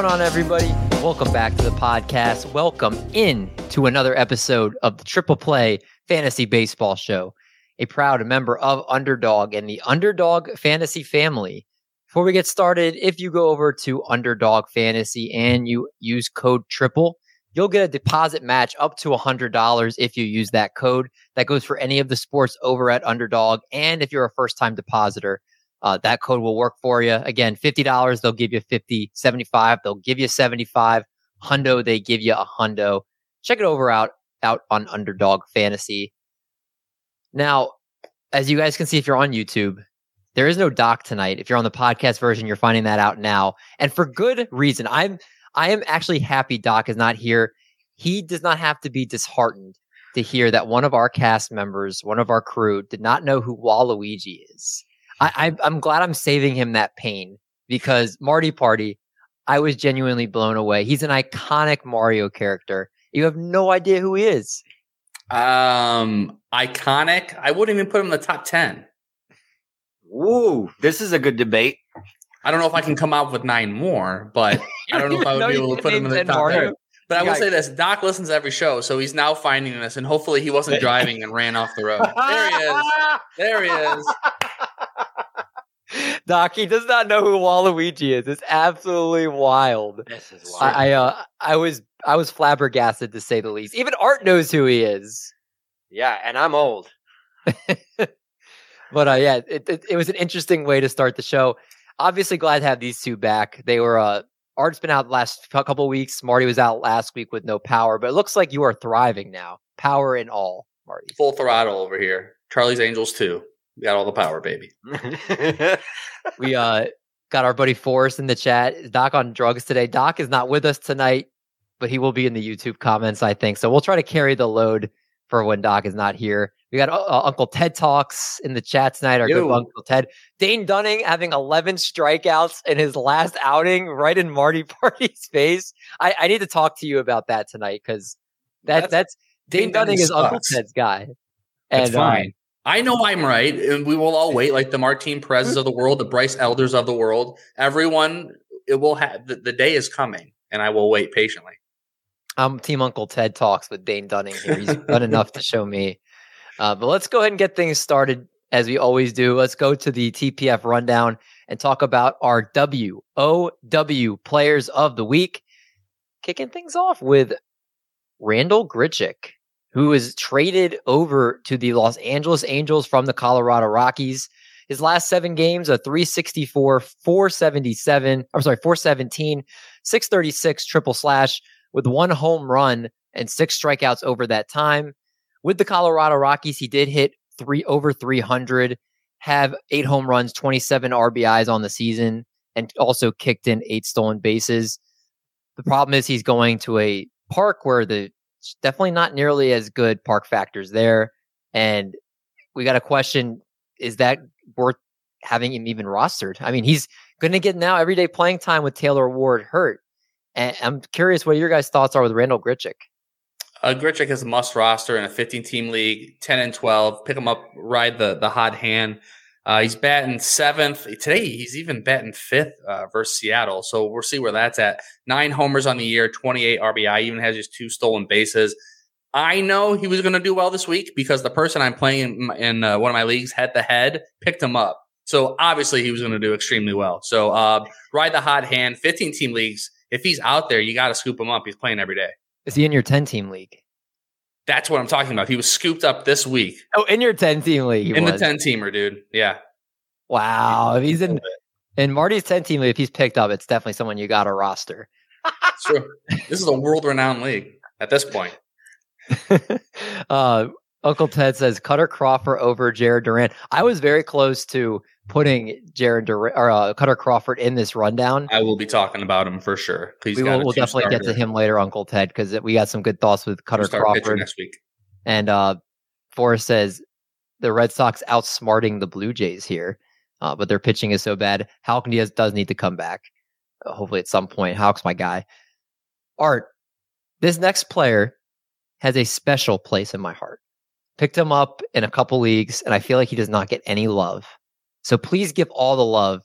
Going on, everybody? Welcome back to the podcast. Welcome in to another episode of the Triple Play Fantasy Baseball Show, a proud member of Underdog and the Underdog Fantasy family. Before we get started, if you go over to Underdog Fantasy and you use code TRIPLE, you'll get a deposit match up to $100 if you use that code. That goes for any of the sports over at Underdog. And if you're a first time depositor, uh, that code will work for you. Again, $50, they'll give you 50, 75, they'll give you 75. Hundo, they give you a hundo. Check it over out, out on Underdog Fantasy. Now, as you guys can see, if you're on YouTube, there is no doc tonight. If you're on the podcast version, you're finding that out now. And for good reason. I'm I am actually happy Doc is not here. He does not have to be disheartened to hear that one of our cast members, one of our crew, did not know who Waluigi is. I, I am glad I'm saving him that pain because Marty Party, I was genuinely blown away. He's an iconic Mario character. You have no idea who he is. Um, iconic. I wouldn't even put him in the top ten. Ooh, this is a good debate. I don't know if I can come out with nine more, but I don't know if I would no, be able to put him in the top Mario. ten. But I will say this: Doc listens to every show, so he's now finding this, and hopefully he wasn't driving and ran off the road. There he is. There he is. Doc, he does not know who Waluigi is. It's absolutely wild. This is wild. I, I, uh, I was, I was flabbergasted to say the least. Even Art knows who he is. Yeah, and I'm old. but uh, yeah, it, it, it was an interesting way to start the show. Obviously, glad to have these two back. They were uh, Art's been out the last couple weeks. Marty was out last week with no power, but it looks like you are thriving now. Power and all, Marty. Full throttle over here. Charlie's Angels too. We got all the power, baby. we uh got our buddy Forrest in the chat. Doc on drugs today. Doc is not with us tonight, but he will be in the YouTube comments, I think. So we'll try to carry the load for when Doc is not here. We got uh, uh Uncle Ted talks in the chat tonight. Our Ew. good Uncle Ted. Dane Dunning having 11 strikeouts in his last outing, right in Marty Party's face. I, I need to talk to you about that tonight because that, that's, that's Dane, Dane Dunning, Dunning is Uncle Ted's guy. And it's uh, fine. Um, I know I'm right, and we will all wait, like the Martin Perez's of the world, the Bryce Elders of the world. Everyone, it will have the, the day is coming, and I will wait patiently. I'm Team Uncle Ted talks with Dane Dunning here. He's done enough to show me. Uh, but let's go ahead and get things started as we always do. Let's go to the TPF rundown and talk about our WOW players of the week. Kicking things off with Randal Grichuk who was traded over to the Los Angeles Angels from the Colorado Rockies. His last seven games, a 364, 477, I'm sorry, 417, 636 triple slash with one home run and six strikeouts over that time. With the Colorado Rockies, he did hit three over 300, have eight home runs, 27 RBIs on the season, and also kicked in eight stolen bases. The problem is he's going to a park where the definitely not nearly as good park factors there. And we got a question is that worth having him even rostered? I mean, he's going to get now everyday playing time with Taylor Ward hurt. And I'm curious what your guys' thoughts are with Randal Grichuk. Uh, Grichuk is a must roster in a 15 team league, 10 and 12. Pick him up, ride the the hot hand. Uh, he's batting seventh today. He's even batting fifth uh, versus Seattle. So we'll see where that's at. Nine homers on the year, 28 RBI. Even has his two stolen bases. I know he was going to do well this week because the person I'm playing in, in uh, one of my leagues, head to head, picked him up. So obviously he was going to do extremely well. So uh, ride the hot hand. 15 team leagues. If he's out there, you got to scoop him up. He's playing every day. Is he in your 10 team league? That's what I'm talking about. He was scooped up this week. Oh, in your 10 team league. in was. the 10 teamer, dude. Yeah. Wow. If he's in in Marty's 10 team league, if he's picked up, it's definitely someone you got to roster. true. This is a world renowned league at this point. uh, Uncle Ted says Kutter Crawford over Jarren Duran. I was very close to putting Jarren Duran or uh, Kutter Crawford in this rundown. I will be talking about him for sure. Please, we will we'll definitely get to him later, Uncle Ted, because we got some good thoughts with Kutter Crawford next week. And uh, Forrest says the Red Sox outsmarting the Blue Jays here, uh, but their pitching is so bad. Houck Diaz does need to come back. Uh, hopefully, at some point. Houck's my guy. Art, this next player has a special place in my heart. Picked him up in a couple leagues, and I feel like he does not get any love. So please give all the love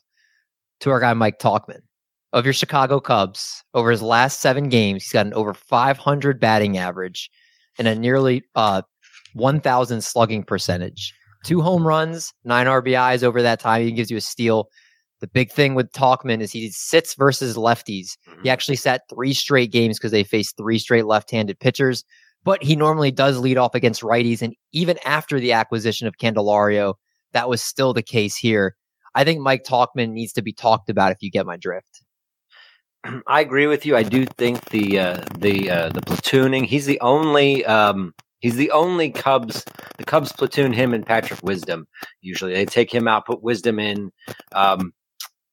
to our guy Mike Tauchman of your Chicago Cubs over his last seven games, he's got an over 500 batting average and a nearly uh, 1,000 slugging percentage. Two home runs, nine RBIs over that time. He gives you a steal. The big thing with Tauchman is he sits versus lefties. He Mhm. actually sat three straight games because they faced three straight left-handed pitchers. But he normally does lead off against righties, and even after the acquisition of Candelario, that was still the case here. I think Mike Tauchman needs to be talked about if you get my drift. I agree with you. I do think the uh, the uh, the platooning. He's the only um, he's the only Cubs. The Cubs platoon him and Patrick Wisdom. Usually they take him out, put Wisdom in um,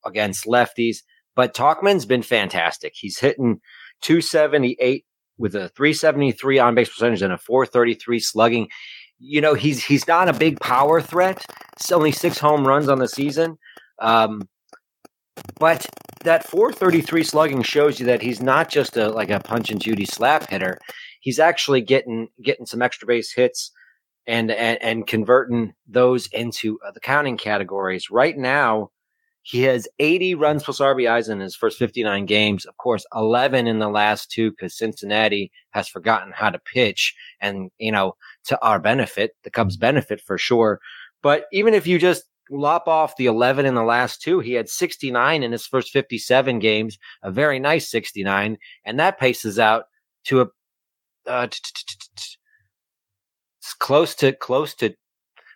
against lefties. But Tauchman's been fantastic. He's hitting 278 with a 373 on base percentage and a 433 slugging. You know he's he's not a big power threat. It's only six home runs on the season. Um, but that 433 slugging shows you that he's not just a like a punch and Judy slap hitter. He's actually getting getting some extra base hits and and, and converting those into uh, the counting categories. Right now, he has 80 runs plus RBIs in his first 59 games. Of course, 11 in the last two because Cincinnati has forgotten how to pitch, and you know to our benefit, the Cubs' benefit for sure. But even if you just lop off the 11 in the last two. He had 69 in his first 57 games, a very nice 69, and that paces out to a uh, close to close to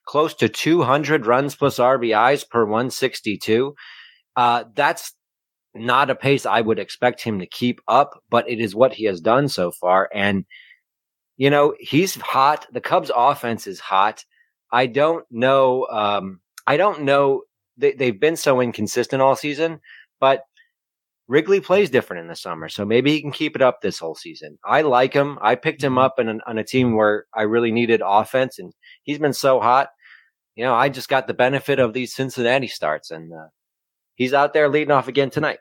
close to 200 runs plus RBIs per 162. Uh, that's not a pace I would expect him to keep up, but it is what he has done so far. And, you know, he's hot. The Cubs offense is hot. I don't know. Um, I don't know. They, they've been so inconsistent all season, but Wrigley plays different in the summer, so maybe he can keep it up this whole season. I like him. I picked him up in an, on a team where I really needed offense, and he's been so hot. You know, I just got the benefit of these Cincinnati starts, and uh, he's out there leading off again tonight.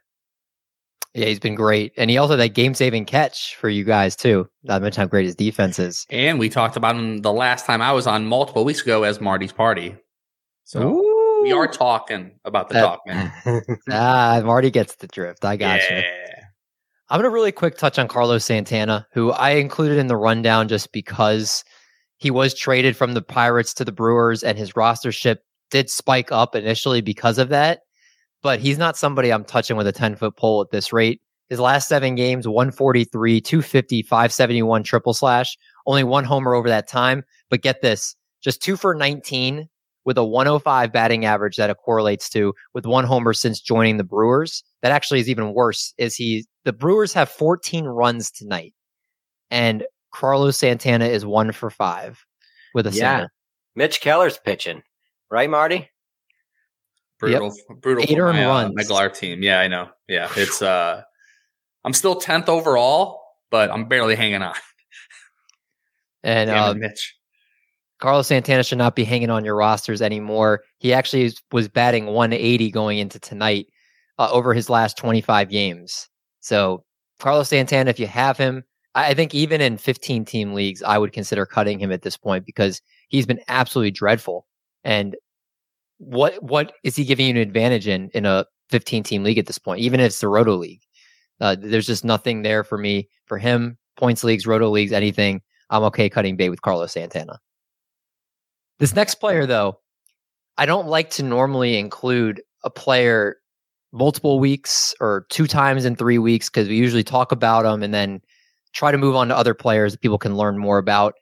Yeah, he's been great. And he also had that game saving catch for you guys, too. Not to mention how great his defense is. And we talked about him the last time I was on multiple weeks ago as Marty's party. So we are talking about the That- talk, man. ah, Marty gets the drift. I got you. I'm going to really quick touch on Carlos Santana, who I included in the rundown just because he was traded from the Pirates to the Brewers and his rostership did spike up initially because of that. But he's not somebody I'm touching with a 10 foot pole at this rate. His last seven games 143, 250, 571 triple slash, only one homer over that time. But get this just two for 19 with a 105 batting average that it correlates to with one homer since joining the Brewers. That actually is even worse. Is he the Brewers have 14 runs tonight, and Carlos Santana is one for five with a Yeah. single. Mitch Keller's pitching, right, Marty? Brutal, brutal. Eight earned my, uh, runs. my Galar team. Yeah, I know. Yeah, it's. uh I'm still tenth overall, but I'm barely hanging on. And Damn it, uh, Mitch. Carlos Santana should not be hanging on your rosters anymore. He actually was batting 180 going into tonight uh, over his last 25 games. So Carlos Santana, if you have him, I think even in 15 team leagues, I would consider cutting him at this point because he's been absolutely dreadful. And what what is he giving you an advantage in in a 15 team league at this point? Even if it's the Roto League, uh, there's just nothing there for me for him. Points leagues, Roto leagues, anything. I'm okay cutting bait with Carlos Santana. This next player, though, I don't like to normally include a player multiple weeks or two times in three weeks because we usually talk about them and then try to move on to other players that people can learn more about.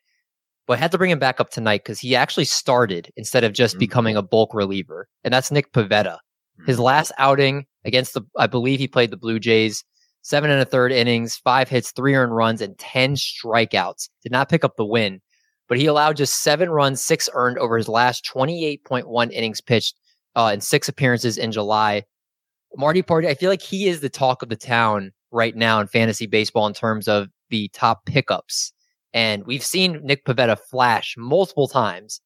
But I had to bring him back up tonight because he actually started instead of just Mhm. becoming a bulk reliever, and that's Nick Pivetta. His last outing against the, I believe he played the Blue Jays, seven and a third innings, five hits, three earned runs, and 10 strikeouts. Did not pick up the win, but he allowed just seven runs, six earned over his last 28.1 innings pitched uh, in six appearances in July. Marty Party, I feel like he is the talk of the town right now in fantasy baseball in terms of the top pickups. And we've seen Nick Pivetta flash multiple times.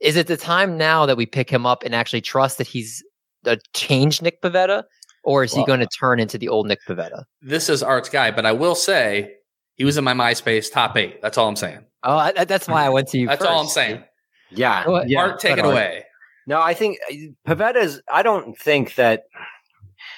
Is it the time now that we pick him up and actually trust that he's a changed Nick Pivetta? Or is he going to turn into the old Nick Pivetta? This is Art's guy, but I will say he was in my MySpace top eight. That's all I'm saying. Oh, I, that's why I went to you. That's all I'm saying. Yeah, Go yeah. Art, take but it Art- away. No, I think uh, Pivetta's. I don't think that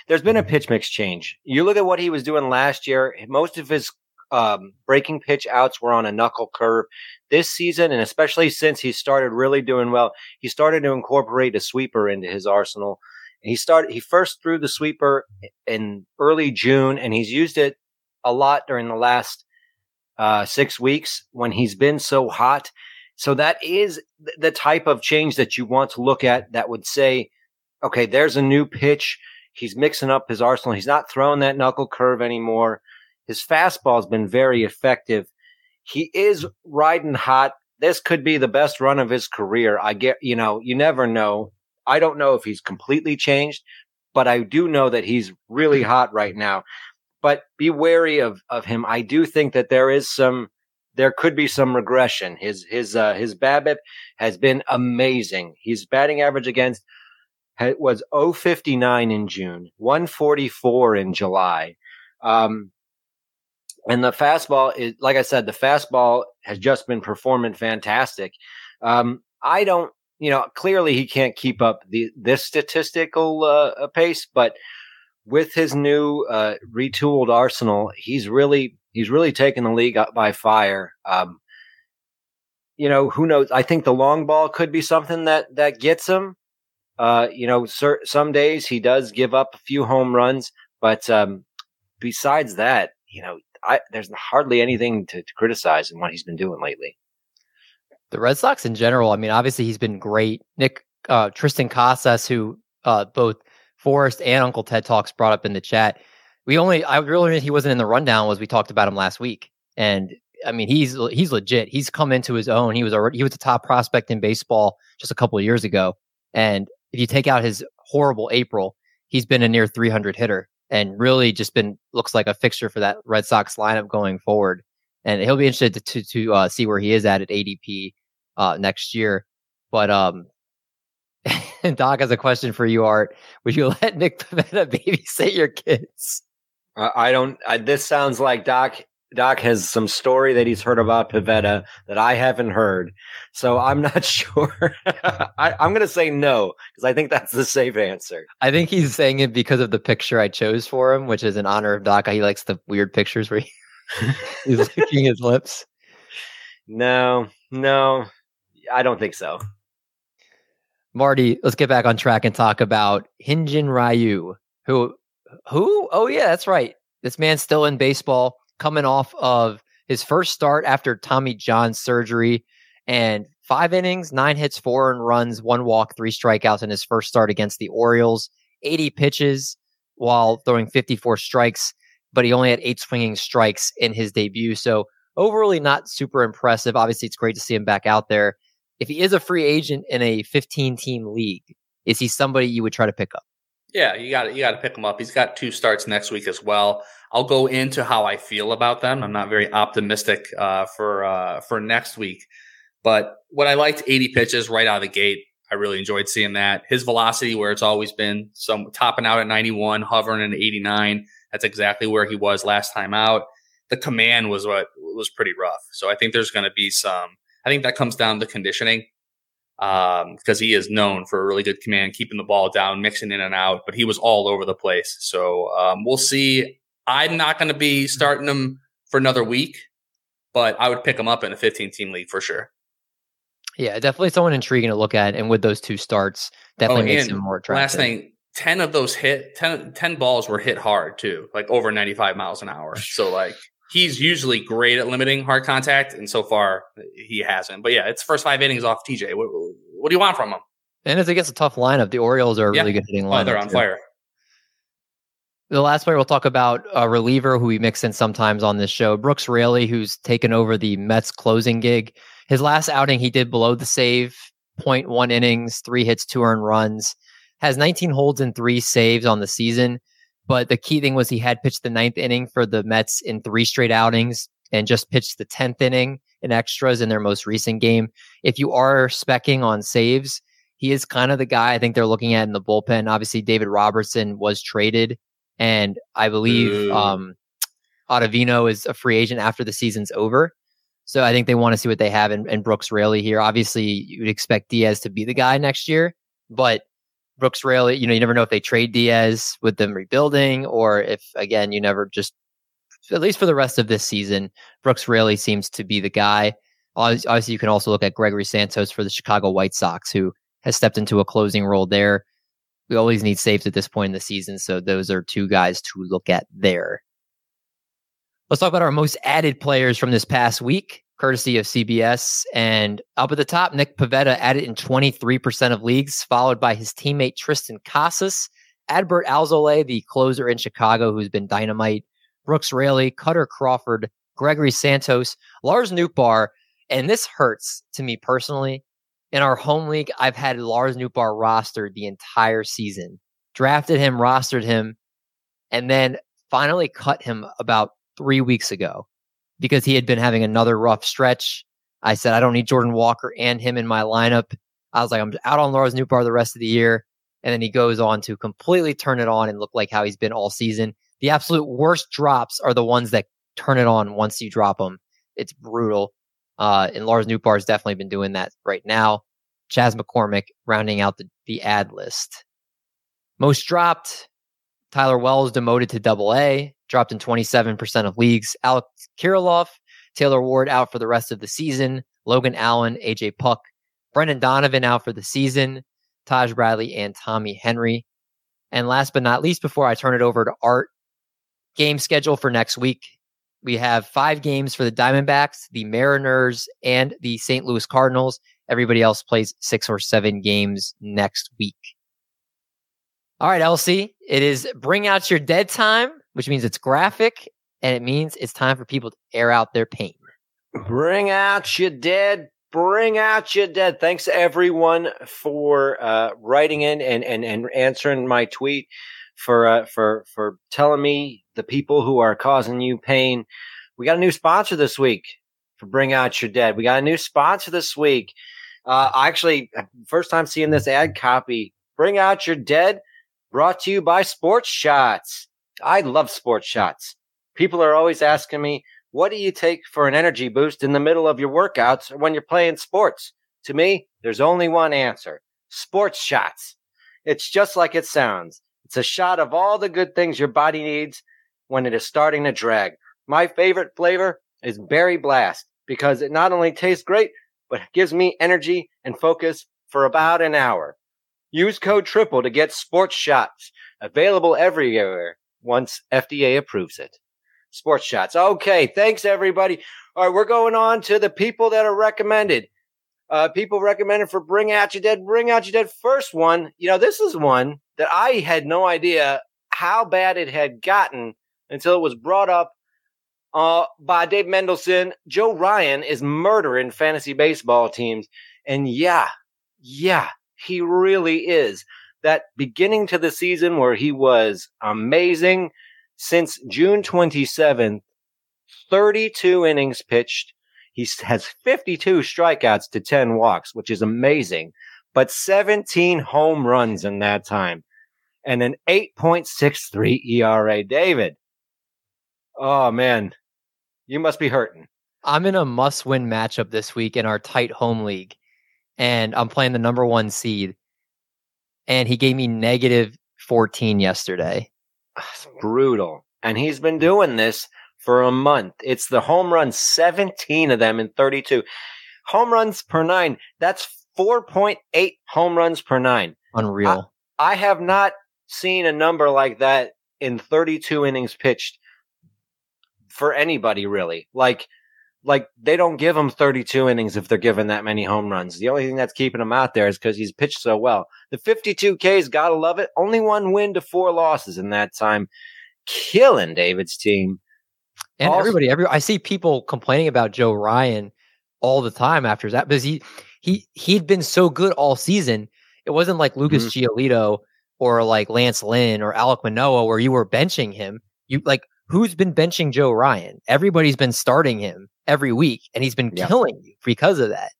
there's been a pitch mix change. You look at what he was doing last year. Most of his um, breaking pitch outs were on a knuckle curve. This season, and especially since he started really doing well, he started to incorporate a sweeper into his arsenal. He started. He first threw the sweeper in early June, and he's used it a lot during the last uh, six weeks when he's been so hot. So that is the type of change that you want to look at. That would say, okay, there's a new pitch. He's mixing up his arsenal. He's not throwing that knuckle curve anymore. His fastball has been very effective. He is riding hot. This could be the best run of his career. I get, you know, you never know. I don't know if he's completely changed, but I do know that he's really hot right now. But be wary of of him. I do think that there is some there could be some regression. His his uh, his BABIP has been amazing. His batting average against was 059 in June, 144 in July. Um, and the fastball is, like I said, the fastball has just been performing fantastic. Um, I don't, you know, clearly he can't keep up the this statistical uh, pace, but with his new uh, retooled arsenal, he's really he's really taken the league up by fire. Um, you know, who knows? I think the long ball could be something that that gets him. Uh, you know, some days he does give up a few home runs, but um, besides that, you know, I, there's hardly anything to, to criticize in what he's been doing lately. The Red Sox in general, I mean, obviously he's been great. Nick uh, Triston Casas, who uh, both Forrest and Uncle Ted Talks brought up in the chat. We only, I really he wasn't in the rundown was we talked about him last week, and I mean he's he's legit. He's come into his own. He was already he was a top prospect in baseball just a couple of years ago, and if you take out his horrible April, he's been a near 300 hitter and really just been looks like a fixture for that Red Sox lineup going forward. And he'll be interested to to, to uh, see where he is at at ADP uh, next year. But um, Doc has a question for you, Art. Would you let Nick Pivetta babysit your kids? I don't. I, this sounds like Doc Doc has some story that he's heard about Pivetta that I haven't heard. So I'm not sure. I, am going to say no because I think that's the safe answer. I think he's saying it because of the picture I chose for him, which is in honor of Doc. He likes the weird pictures where he, he's licking his lips. No, no, I don't think so. Marty, let's get back on track and talk about Hyun-jin Ryu, who, who? Oh yeah, that's right. This man's still in baseball coming off of his first start after Tommy John surgery and five innings, nine hits, four and runs, one walk, three strikeouts in his first start against the Orioles, 80 pitches while throwing 54 strikes, but he only had eight swinging strikes in his debut. So overly not super impressive. Obviously, it's great to see him back out there. If he is a free agent in a 15 team league, is he somebody you would try to pick up? Yeah, you got you got to pick him up. He's got two starts next week as well. I'll go into how I feel about them. I'm not very optimistic uh, for uh, for next week, but what I liked 80 pitches right out of the gate. I really enjoyed seeing that. His velocity, where it's always been, some topping out at 91, hovering at 89. That's exactly where he was last time out. The command was what was pretty rough. So I think there's going to be some. I think that comes down to conditioning um, because he is known for a really good command, keeping the ball down, mixing in and out, but he was all over the place. So um, we'll see. I'm not going to be starting him for another week, but I would pick him up in a 15 team league for sure. Yeah, definitely someone intriguing to look at. And with those two starts, definitely oh, makes him more attractive. Last thing, 10 of those hit, 10, 10 balls were hit hard too, like over 95 miles an hour. So, like, he's usually great at limiting hard contact, and so far he hasn't. But yeah, it's first five innings off TJ. What, what do you want from him? And as it gets a tough lineup, the Orioles are yeah. really good hitting lineup. Oh, they're on too. fire. The last player we'll talk about a reliever who we mix in sometimes on this show, Brooks Raley, who's taken over the Mets closing gig. His last outing, he did below the save, 0.1 innings, three hits, two earned runs, has 19 holds and three saves on the season. But the key thing was he had pitched the ninth inning for the Mets in three straight outings and just pitched the 10th inning in extras in their most recent game. If you are specking on saves, he is kind of the guy I think they're looking at in the bullpen. Obviously, David Robertson was traded, and I believe um, Ottavino is a free agent after the season's over. So I think they want to see what they have in, in Brooks Raley here. Obviously, you'd expect Diaz to be the guy next year, but Brooks Raley, you know, you never know if they trade Diaz with them rebuilding or if, again, you never just, at least for the rest of this season, Brooks Raley seems to be the guy. Obviously, you can also look at Gregory Santos for the Chicago White Sox, who has stepped into a closing role there. We always need saves at this point in the season, so those are two guys to look at there. Let's talk about our most added players from this past week courtesy of CBS. And up at the top, Nick Pivetta added in 23% of leagues, followed by his teammate Triston Casas, Adbert Alzolay, the closer in Chicago, who's been dynamite, Brooks Raley, Kutter Crawford, Gregory Santos, Lars Nootbaar. And this hurts to me personally. In our home league, I've had Lars Nootbaar rostered the entire season, drafted him, rostered him, and then finally cut him about three weeks ago because he had been having another rough stretch. I said, I don't need Jordan Walker and him in my lineup. I was like, I'm out on Lars Nootbaar the rest of the year. And then he goes on to completely turn it on and look like how he's been all season. The absolute worst drops are the ones that turn it on once you drop them. It's brutal. Uh, and Lars has definitely been doing that right now. Chas McCormick rounding out the, the ad list. Most dropped, Tyler Wells demoted to double A dropped in 27% of leagues. Alex Kirilloff, Taylor Ward out for the rest of the season. Logan Allen, AJ Puk, Brendan Donovan out for the season. Taj Bradley and Tommy Henry. And last but not least, before I turn it over to Art, game schedule for next week. We have five games for the Diamondbacks, the Mariners, and the St. Louis Cardinals. Everybody else plays six or seven games next week. All right, LC, it is bring out your dead time which means it's graphic and it means it's time for people to air out their pain. Bring out your dead. Bring out your dead. Thanks everyone for uh, writing in and, and, and answering my tweet for uh, for for telling me the people who are causing you pain. We got a new sponsor this week for Bring Out Your Dead. We got a new sponsor this week. Uh, actually, first time seeing this ad copy. Bring Out Your Dead, brought to you by Sports Shots. I love sports shots. People are always asking me, what do you take for an energy boost in the middle of your workouts or when you're playing sports? To me, there's only one answer sports shots. It's just like it sounds. It's a shot of all the good things your body needs when it is starting to drag. My favorite flavor is Berry Blast because it not only tastes great, but gives me energy and focus for about an hour. Use code TRIPLE to get sports shots available everywhere once FDA approves it. Sports shots. Okay, thanks everybody. All right, we're going on to the people that are recommended. Uh, people recommended for Bring Out Your Dead. Bring Out Your Dead. First one, you know, this is one that I had no idea how bad it had gotten until it was brought up uh, by Dave Mendelson. Joe Ryan is murdering fantasy baseball teams. And yeah, yeah, he really is that beginning to the season where he was amazing since June 27th, 32 innings pitched. He has 52 strikeouts to 10 walks, which is amazing, but 17 home runs in that time and an 8.63 ERA. David. Oh man, you must be hurting. I'm in a must win matchup this week in our tight home league, and I'm playing the number one seed and he gave me negative 14 yesterday. Ah, that's brutal. And he's been doing this for a month. It's the home run, 17 of them in 32. Home runs per nine. That's 4.8 home runs per nine. Unreal. I, I have not seen a number like that in 32 innings pitched for anybody really. Like like they don't give him 32 innings if they're given that many home runs. The only thing that's keeping him out there is because he's pitched so well. The 52Ks, gotta love it. Only one win to four losses in that time. Killing David's team. And also, everybody, every I see people complaining about Joe Ryan all the time after that because he he he'd been so good all season. It wasn't like Lucas mm-hmm. Giolito or like Lance Lynn or Alek Manoah where you were benching him. You like who's been benching Joe Ryan? Everybody's been starting him every week, and he's been killing you because of that.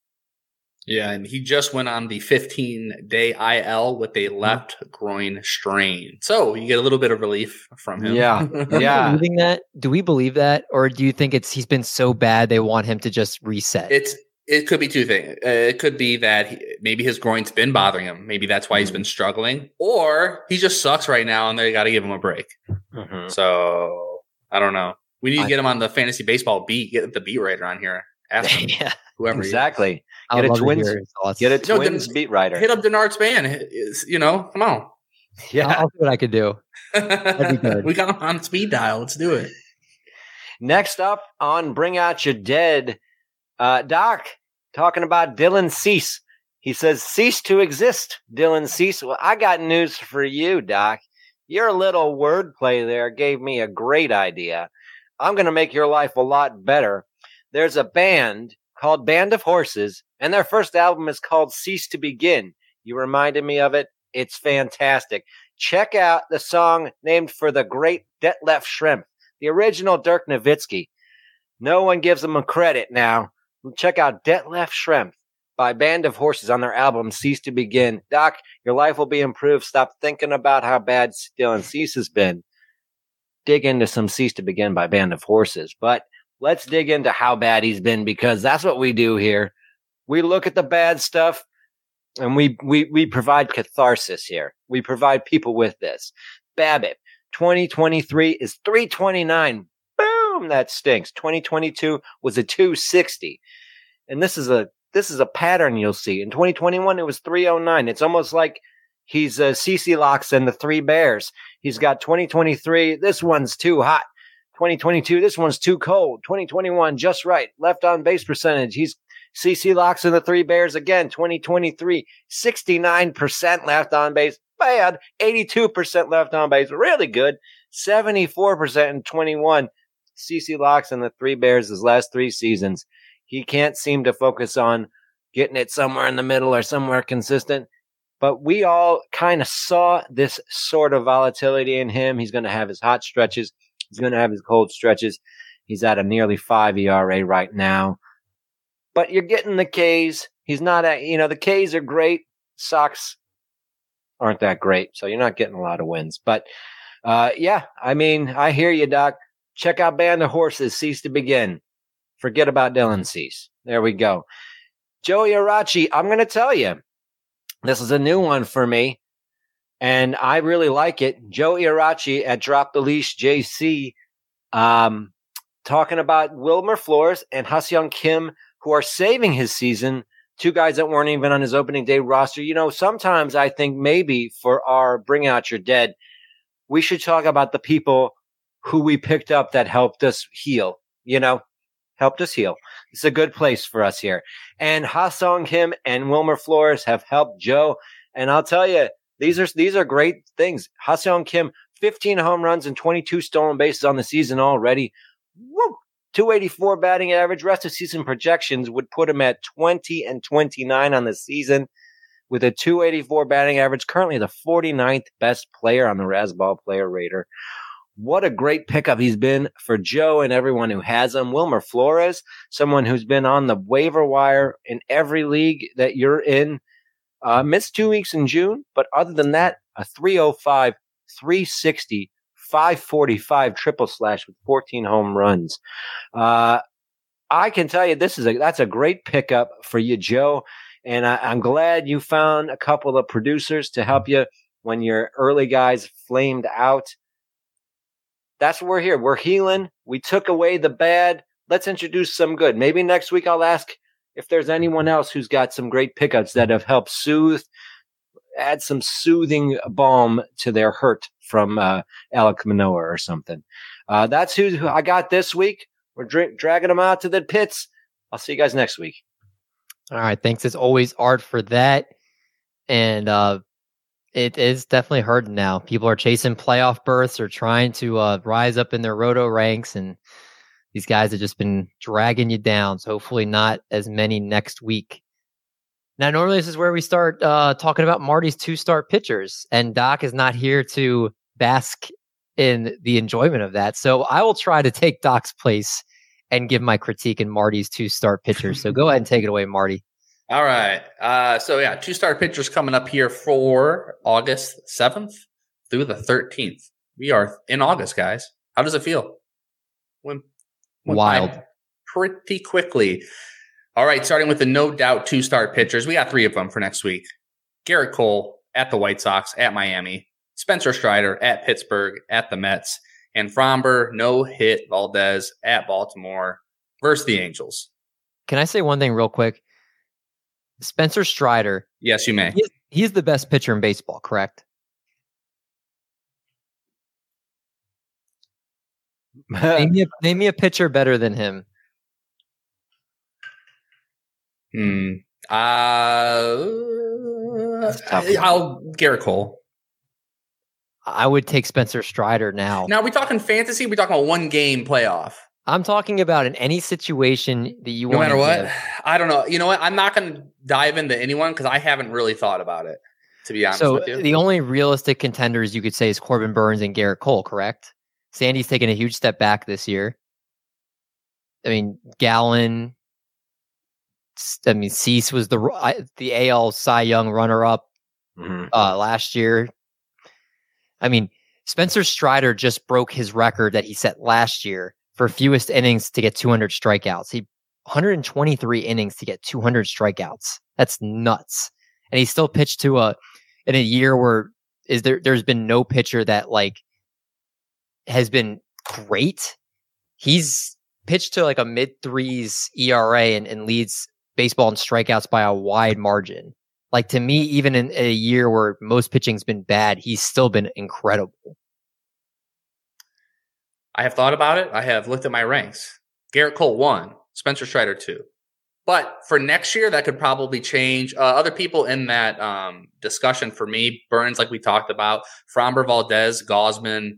Yeah, and he just went on the 15 day IL with a mm-hmm. left groin strain. So you get a little bit of relief from him. Yeah. yeah. Believing that? Do we believe that? Or do you think it's he's been so bad they want him to just reset? It's It could be two things. Uh, it could be that he, maybe his groin's been bothering him. Maybe that's why he's been struggling, or he just sucks right now, and they got to give him a break. Mhm. So I don't know. We need to I- get him on the fantasy baseball beat. Get the beat writer on here. Ask him yeah. whoever. he is. Exactly. Get would a love to Twins- hear his thoughts. Get a Twins beat writer. Hit up Denard's band. Is- You know, come on. Yeah. I'll, I'll see what I could do. be good. we got him on speed dial. Let's do it. Next up on Bring Out Your Dead, uh, Doc talking about Dylan Cease. He says, cease to exist, Dylan Cease. Well, I got news for you, Doc. Your little wordplay there gave me a great idea. I'm going to make your life a lot better. There's a band called Band of Horses, and their first album is called Cease to Begin. You reminded me of it. It's fantastic. Check out the song named for the great Detlef Schrempf, the original Dirk Nowitzki. No one gives a credit now. Check out Detlef Schrempf by Band of Horses on their album Cease to Begin. Doc, your life will be improved. Stop thinking about how bad Dylan Cease has been. Dig into some Cease to Begin by Band of Horses. But let's dig into how bad he's been because that's what we do here. We look at the bad stuff and we, we, we provide catharsis here. We provide people with this. BABIP, 2023 is 329. Boom, that stinks. 2022 was a 260. And this is a this is a pattern you'll see. In 2021 it was 309. It's almost like he's uh, CC Locks and the Three Bears. He's got 2023, this one's too hot. 2022, this one's too cold. 2021 just right. Left on base percentage. He's CC Locks and the Three Bears again. 2023, 69% left on base bad. 82% left on base, really good. 74% in 21. CC Locks and the Three Bears his last three seasons. He can't seem to focus on getting it somewhere in the middle or somewhere consistent. But we all kind of saw this sort of volatility in him. He's going to have his hot stretches. He's going to have his cold stretches. He's at a nearly five ERA right now. But you're getting the K's. He's not at, you know, the K's are great. Sox aren't that great. So you're not getting a lot of wins. But uh, yeah, I mean, I hear you, Doc. Check out Band of Horses, Cease to Begin. Forget about Dylan Cease. There we go. Joey Arachi, I'm going to tell you, this is a new one for me, and I really like it. Joe Arachi at Drop the Leash JC, um, talking about Wilmer Flores and Haseong Kim, who are saving his season two guys that weren't even on his opening day roster. You know, sometimes I think maybe for our Bring Out Your Dead, we should talk about the people who we picked up that helped us heal, you know, helped us heal. It's a good place for us here. And Ha-seong Kim and Wilmer Flores have helped Joe. And I'll tell you, these are these are great things. Ha-seong Kim, 15 home runs and 22 stolen bases on the season already. Woo! 284 batting average. Rest of season projections would put him at 20 and 29 on the season with a 284 batting average. Currently the 49th best player on the Razzball player rater. What a great pickup he's been for Joe and everyone who has him. Wilmer Flores, someone who's been on the waiver wire in every league that you're in. Uh, missed two weeks in June, but other than that, a 305, 360, 545 triple slash with 14 home runs. Uh, I can tell you this is a that's a great pickup for you, Joe. And I, I'm glad you found a couple of producers to help you when your early guys flamed out. That's what we're here. We're healing. We took away the bad. Let's introduce some good. Maybe next week I'll ask if there's anyone else who's got some great pickups that have helped soothe, add some soothing balm to their hurt from uh, Alek Manoah or something. Uh, that's who, I got this week. We're dra- dragging them out to the pits. I'll see you guys next week. All right. Thanks as always, Art, for that. And uh, it is definitely hurting now. People are chasing playoff berths or trying to uh, rise up in their roto ranks, and these guys have just been dragging you down. So hopefully, not as many next week. Now, normally this is where we start uh, talking about Marty's two start pitchers, and Doc is not here to bask in the enjoyment of that. So I will try to take Doc's place and give my critique in Marty's two start pitchers. So go ahead and take it away, Marty. All right. Uh, so yeah, two star pitchers coming up here for August 7th through the 13th. We are in August, guys. How does it feel? Went, went by Wild. Pretty quickly. All right, starting with the no doubt two start pitchers. We got three of them for next week. Gerrit Cole at the White Sox, at Miami. Spencer Strider at Pittsburgh, at the Mets. And Framber no hit Valdez at Baltimore versus the Angels. Can I say one thing real quick? Spencer Strider. Yes, you may. He's, he's the best pitcher in baseball, correct? name, me a, name me a pitcher better than him. Hmm. Uh, I'll Gerrit Cole. I would take Spencer Strider now. Now, are we talking fantasy? we talking about one game playoff? I'm talking about in any situation that you no want. No matter what, I don't know. You know what? I'm not going to dive into anyone because I haven't really thought about it. To be honest, so the only realistic contenders you could say is Corbin Burnes and Gerrit Cole, correct? Sandy's taken a huge step back this year. I mean, Gallen. I mean, Cease was the the AL Cy Young runner up mm-hmm. uh, last year. I mean, Spencer Strider just broke his record that he set last year for fewest innings to get 200 strikeouts. He 123 innings to get 200 strikeouts. That's nuts. And he still pitched to a in a year where is there there's been no pitcher that like has been great. He's pitched to like a mid threes ERA and, and leads baseball in strikeouts by a wide margin. Like to me, even in a year where most pitching's been bad, he's still been incredible. I have thought about it. I have looked at my ranks. Gerrit Cole one, Spencer Strider two. But for next year, that could probably change. Uh, other people in that um, discussion for me, Burnes, like we talked about, Framber Valdez, Gausman.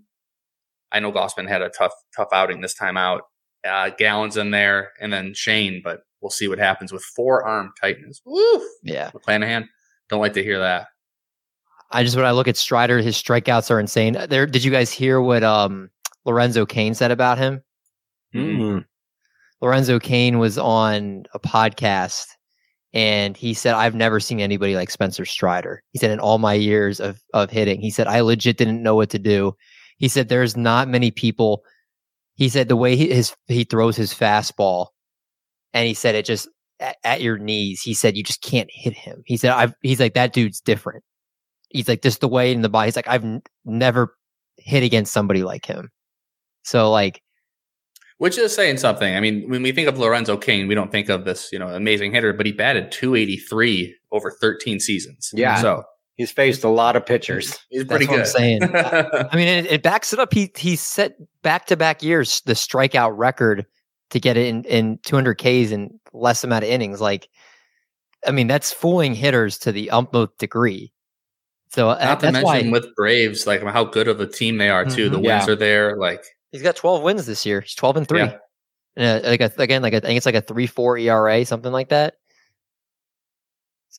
I know Gausman had a tough, tough outing this time out. Uh, Gallen's in there, and then Shane, but we'll see what happens with forearm tightness. Woo! Yeah. McClanahan, don't like to hear that. I just when I look at Strider, his strikeouts are insane. There, did you guys hear what um, Lorenzo Cain said about him? Mm-hmm. Lorenzo Cain was on a podcast and he said, I've never seen anybody like Spencer Strider. He said, in all my years of, of hitting, he said, I legit didn't know what to do. He said there's not many people. He said the way he his he throws his fastball, and he said it just at, at your knees. He said you just can't hit him. He said I've. He's like that dude's different. He's like just the way in the body. He's like I've n- never hit against somebody like him. So like which is saying something. I mean, when we think of Lorenzo Cain, we don't think of this, you know, amazing hitter, but he batted 283 over 13 seasons. Yeah. So He's faced a lot of pitchers. He's pretty That's good. I'm saying. I mean, it, it, backs it up. He he set back to back years the strikeout record to get it in in 200 Ks in less amount of innings. Like, I mean, that's fooling hitters to the utmost degree. So uh, not to mention why, with Braves, like how good of a team they are too. Mm-hmm, the wins yeah. are there. Like he's got 12 wins this year. He's 12 and three. Yeah. And, uh, like a, again, like a, I think it's like a three four ERA, something like that.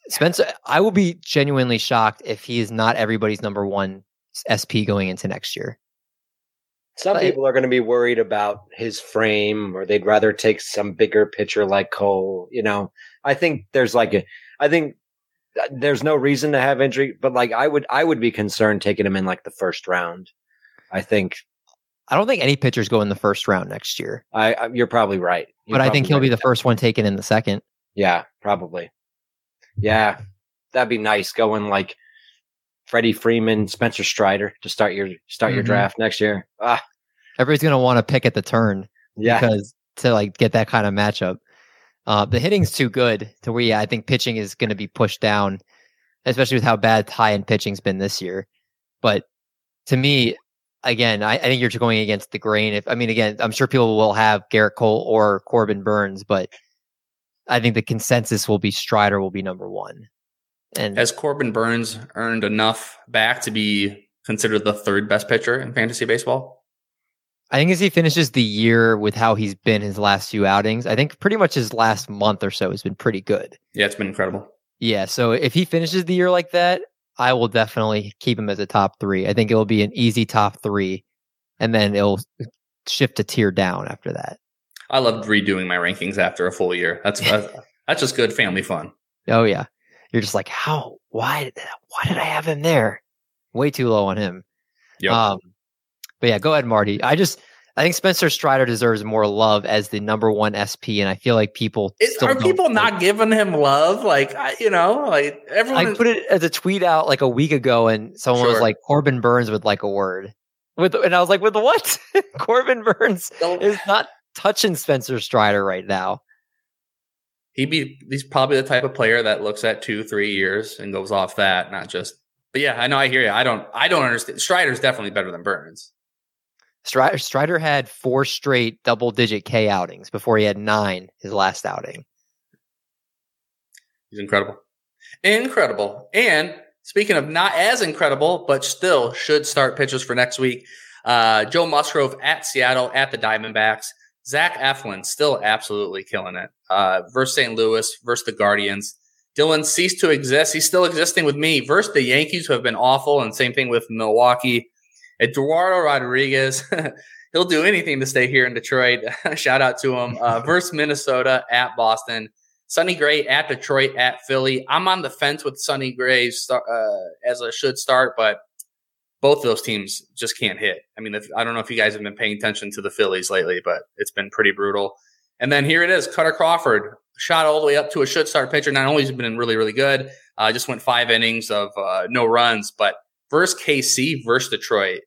Spencer, I will be genuinely shocked if he is not everybody's number one SP going into next year. Some but people are going to be worried about his frame, or they'd rather take some bigger pitcher like Cole. You know, I think there's like a, I think there's no reason to have injury, but like I would, I would be concerned taking him in like the first round. I think. I don't think any pitchers go in the first round next year. I, I you're probably right. You're but probably I think he'll right. be the first one taken in the second. Yeah, probably. Yeah, that'd be nice going like Freddie Freeman, Spencer Strider to start your start mm-hmm. your draft next year. Ah. Everybody's gonna want to pick at the turn. Yeah. Because to like get that kind of matchup. Uh, the hitting's too good to where yeah, I think pitching is gonna be pushed down, especially with how bad high end pitching's been this year. But to me, again, I, I think you're going against the grain. If I mean again, I'm sure people will have Gerrit Cole or Corbin Burnes, but I think the consensus will be Strider will be number one. And has Corbin Burnes earned enough back to be considered the third best pitcher in fantasy baseball? I think as he finishes the year with how he's been his last few outings, I think pretty much his last month or so has been pretty good. Yeah, it's been incredible. Yeah, so if he finishes the year like that, I will definitely keep him as a top three. I think it'll be an easy top three, and then it'll shift a tier down after that. I love redoing my rankings after a full year. That's that's just good family fun. Oh yeah, you're just like, how? Why? Why did I have him there? Way too low on him. Yeah. Um, but yeah, go ahead, Marty. I just I think Spencer Strider deserves more love as the number one SP, and I feel like people are people not giving him love? Like I, you know, like everyone. I is, put it as a tweet out like a week ago, and someone sure. was like, "Corbin Burnes would like a word." With and I was like, "With what?" Corbin Burnes is not touching Spencer Strider right now. He be he's probably the type of player that looks at two, three years and goes off that, not just. But yeah, I know I hear you. I don't I don't understand. Strider's definitely better than Burnes. Strider, Strider had four straight double digit K outings before he had nine his last outing. He's incredible. Incredible. And speaking of not as incredible, but still should start pitchers for next week, uh, Joe Musgrove at Seattle at the Diamondbacks. Zach Eflin still absolutely killing it. Uh, versus St. Louis, versus the Guardians. Dylan ceased to exist. He's still existing with me versus the Yankees, who have been awful, and same thing with Milwaukee. Eduardo Rodriguez, he'll do anything to stay here in Detroit. Shout out to him. Uh, versus Minnesota at Boston. Sonny Gray at Detroit at Philly. I'm on the fence with Sonny Gray start, uh, as a should start, but both of those teams just can't hit. I mean, if, I don't know if you guys have been paying attention to the Phillies lately, but it's been pretty brutal. And then here it is, Kutter Crawford shot all the way up to a should start pitcher. Not only has been really, really good, uh, just went five innings of uh, no runs, but versus KC versus Detroit,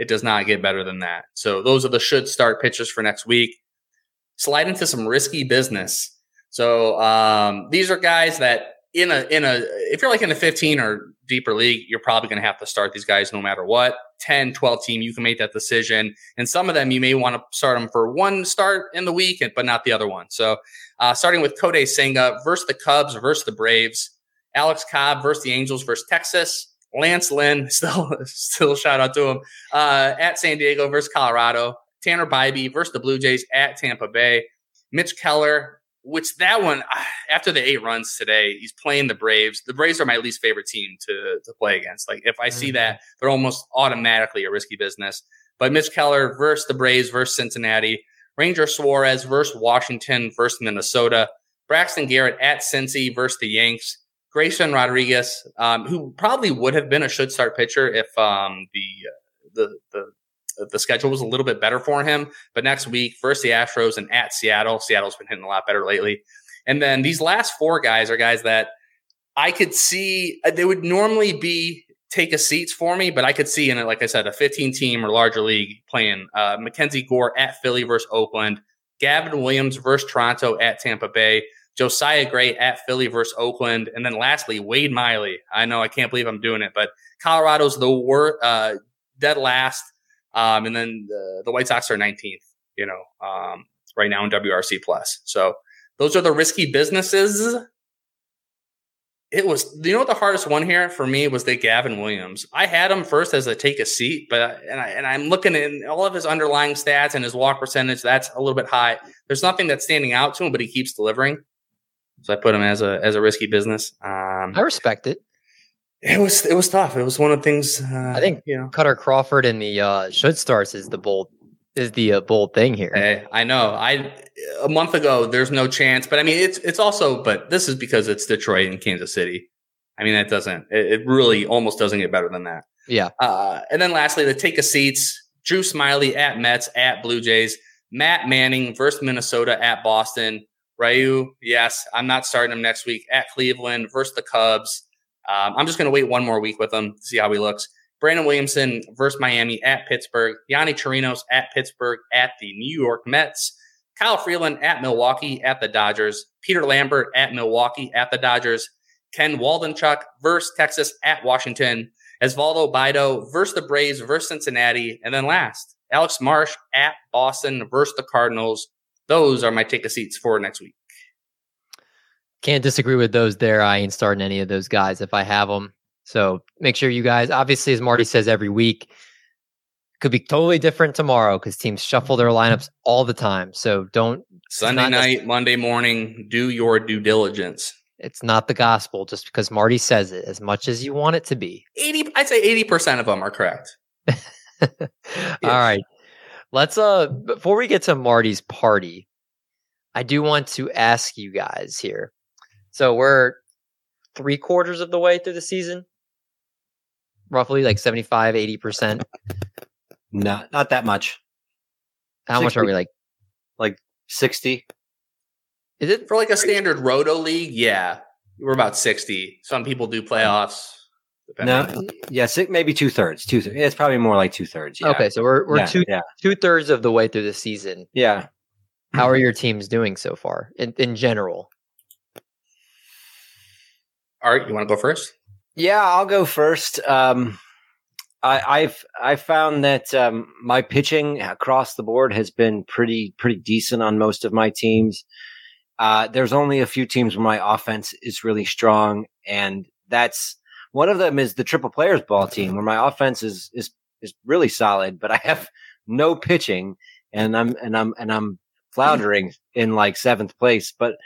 it does not get better than that. So those are the should start pitchers for next week. Slide into some risky business. So um, these are guys that in a in a if you're like in a 15 or deeper league, you're probably going to have to start these guys no matter what. 10, 12 team, you can make that decision. And some of them you may want to start them for one start in the week, but not the other one. So uh, starting with Kodai Senga versus the Cubs versus the Braves, Alex Cobb versus the Angels versus Texas, Lance Lynn, still still shout out to him, uh, at San Diego versus Colorado, Tanner Bibee versus the Blue Jays at Tampa Bay, Mitch Keller which that one after the eight runs today, he's playing the Braves. The Braves are my least favorite team to to play against. Like if I see that, mm-hmm. they're almost automatically a risky business. But Mitch Keller versus the Braves versus Cincinnati, Ranger Suarez versus Washington versus Minnesota, Braxton Garrett at Cincy versus the Yanks, Grayson Rodriguez, um, who probably would have been a should start pitcher if um, the the the the schedule was a little bit better for him. But next week, first the Astros and at Seattle. Seattle's been hitting a lot better lately. And then these last four guys are guys that I could see uh, they would normally be take a seats for me, but I could see in it, like I said, a 15 team or larger league playing uh, Mackenzie Gore at Philly versus Oakland, Gavin Williams versus Toronto at Tampa Bay, Josiah Gray at Philly versus Oakland, and then lastly Wade Miley. I know I can't believe I'm doing it, but Colorado's the worst, uh, dead last um, and then the, the White Sox are 19th, you know, um, right now in WRC plus. So those are the risky businesses. It was, you know what the hardest one here for me was the Gavin Williams. I had him first as a take a seat, but and I and I'm looking at all of his underlying stats and his walk percentage. That's a little bit high. There's nothing that's standing out to him, but he keeps delivering. So I put them as a as a risky business. Um, I respect it. It was it was tough. It was one of the things. Uh, I think you know Kutter Crawford and the uh, should starts is the bold is the uh, bold thing here. Hey, I know. I a month ago there's no chance, but I mean it's it's also but this is because it's Detroit and Kansas City. I mean that doesn't it, it really almost doesn't get better than that. Yeah. Uh, and then lastly, the take a seats. Drew Smyly at Mets at Blue Jays. Matt Manning versus Minnesota at Boston. Ryu, yes, I'm not starting him next week at Cleveland versus the Cubs. Um, I'm just going to wait one more week with him see how he looks. Brandon Williamson versus Miami at Pittsburgh. Yonny Chirinos at Pittsburgh at the New York Mets. Kyle Freeland at Milwaukee at the Dodgers. Peter Lambert at Milwaukee at the Dodgers. Ken Waldichuk versus Texas at Washington. Osvaldo Bido versus the Braves versus Cincinnati. And then last, Alex Marsh at Boston versus the Cardinals. Those are my take a seats for next week. Can't disagree with those there. I ain't starting any of those guys if I have them. So make sure you guys, obviously, as Marty says every week, could be totally different tomorrow because teams shuffle their lineups all the time. So don't Sunday night, Monday morning, do your due diligence. It's not the gospel just because Marty says it as much as you want it to be. 80 I'd say 80% of them are correct. All right. Let's uh before we get to Marty's party, I do want to ask you guys here. So we're three quarters of the way through the season, roughly like 75, 80%. No, not that much. How much are we like? like sixty. Is it For like a standard roto league, yeah, we're about sixty. Some people do playoffs. Depending No, on- yeah, si- maybe two thirds. Two. thirds. It's probably more like two thirds. Yeah. okay? So we're we're yeah, two Yeah. two thirds of the way through the season. Yeah. How are your teams doing so far in, in general? Art, you want to go first? Yeah, I'll go first. Um, I, I've I found that um, my pitching across the board has been pretty pretty decent on most of my teams. Uh, there's only a few teams where my offense is really strong, and that's one of them is the triple players ball team where my offense is is is really solid, but I have no pitching, and I'm and I'm and I'm floundering in like seventh place. But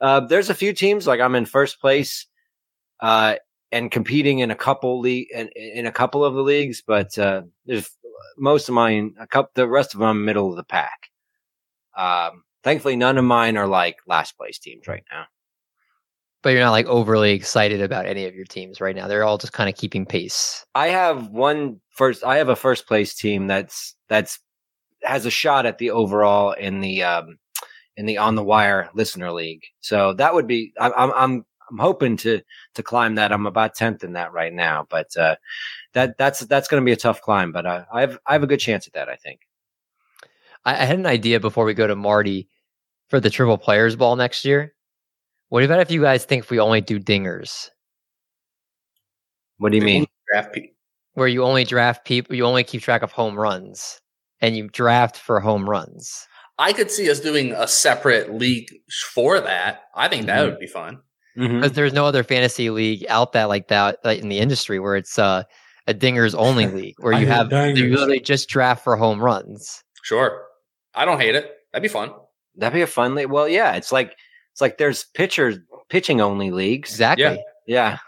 uh, there's a few teams like I'm in first place. Uh, and competing in a couple league in, in a couple of the leagues, but uh, there's most of mine. A couple, the rest of them middle of the pack. Um, thankfully, none of mine are like last place teams right now. But you're not like overly excited about any of your teams right now. They're all just kind of keeping pace. I have one first. I have a first place team that's that's has a shot at the overall in the um in the on the wire listener league. So that would be. I'm I'm I'm, I'm hoping to to climb that. I'm about tenth in that right now, but uh, that that's that's going to be a tough climb. But uh, I have I have a good chance at that. I think. I, I had an idea before we go to Marty for the triple players ball next year. What about if you guys think if we only do dingers, What do you mean? Draft pe- where you only draft people, you only keep track of home runs, and you draft for home runs? I could see us doing a separate league for that. I think that Mhm. would be fun. Because there's no other fantasy league out that like that like, in the industry where it's uh, a dingers only league where you have you dingers. literally just draft for home runs. Sure. I don't hate it. That'd be fun. That'd be a fun league. Well, yeah, it's like it's like there's pitchers pitching only leagues. Exactly. Yeah. Yeah.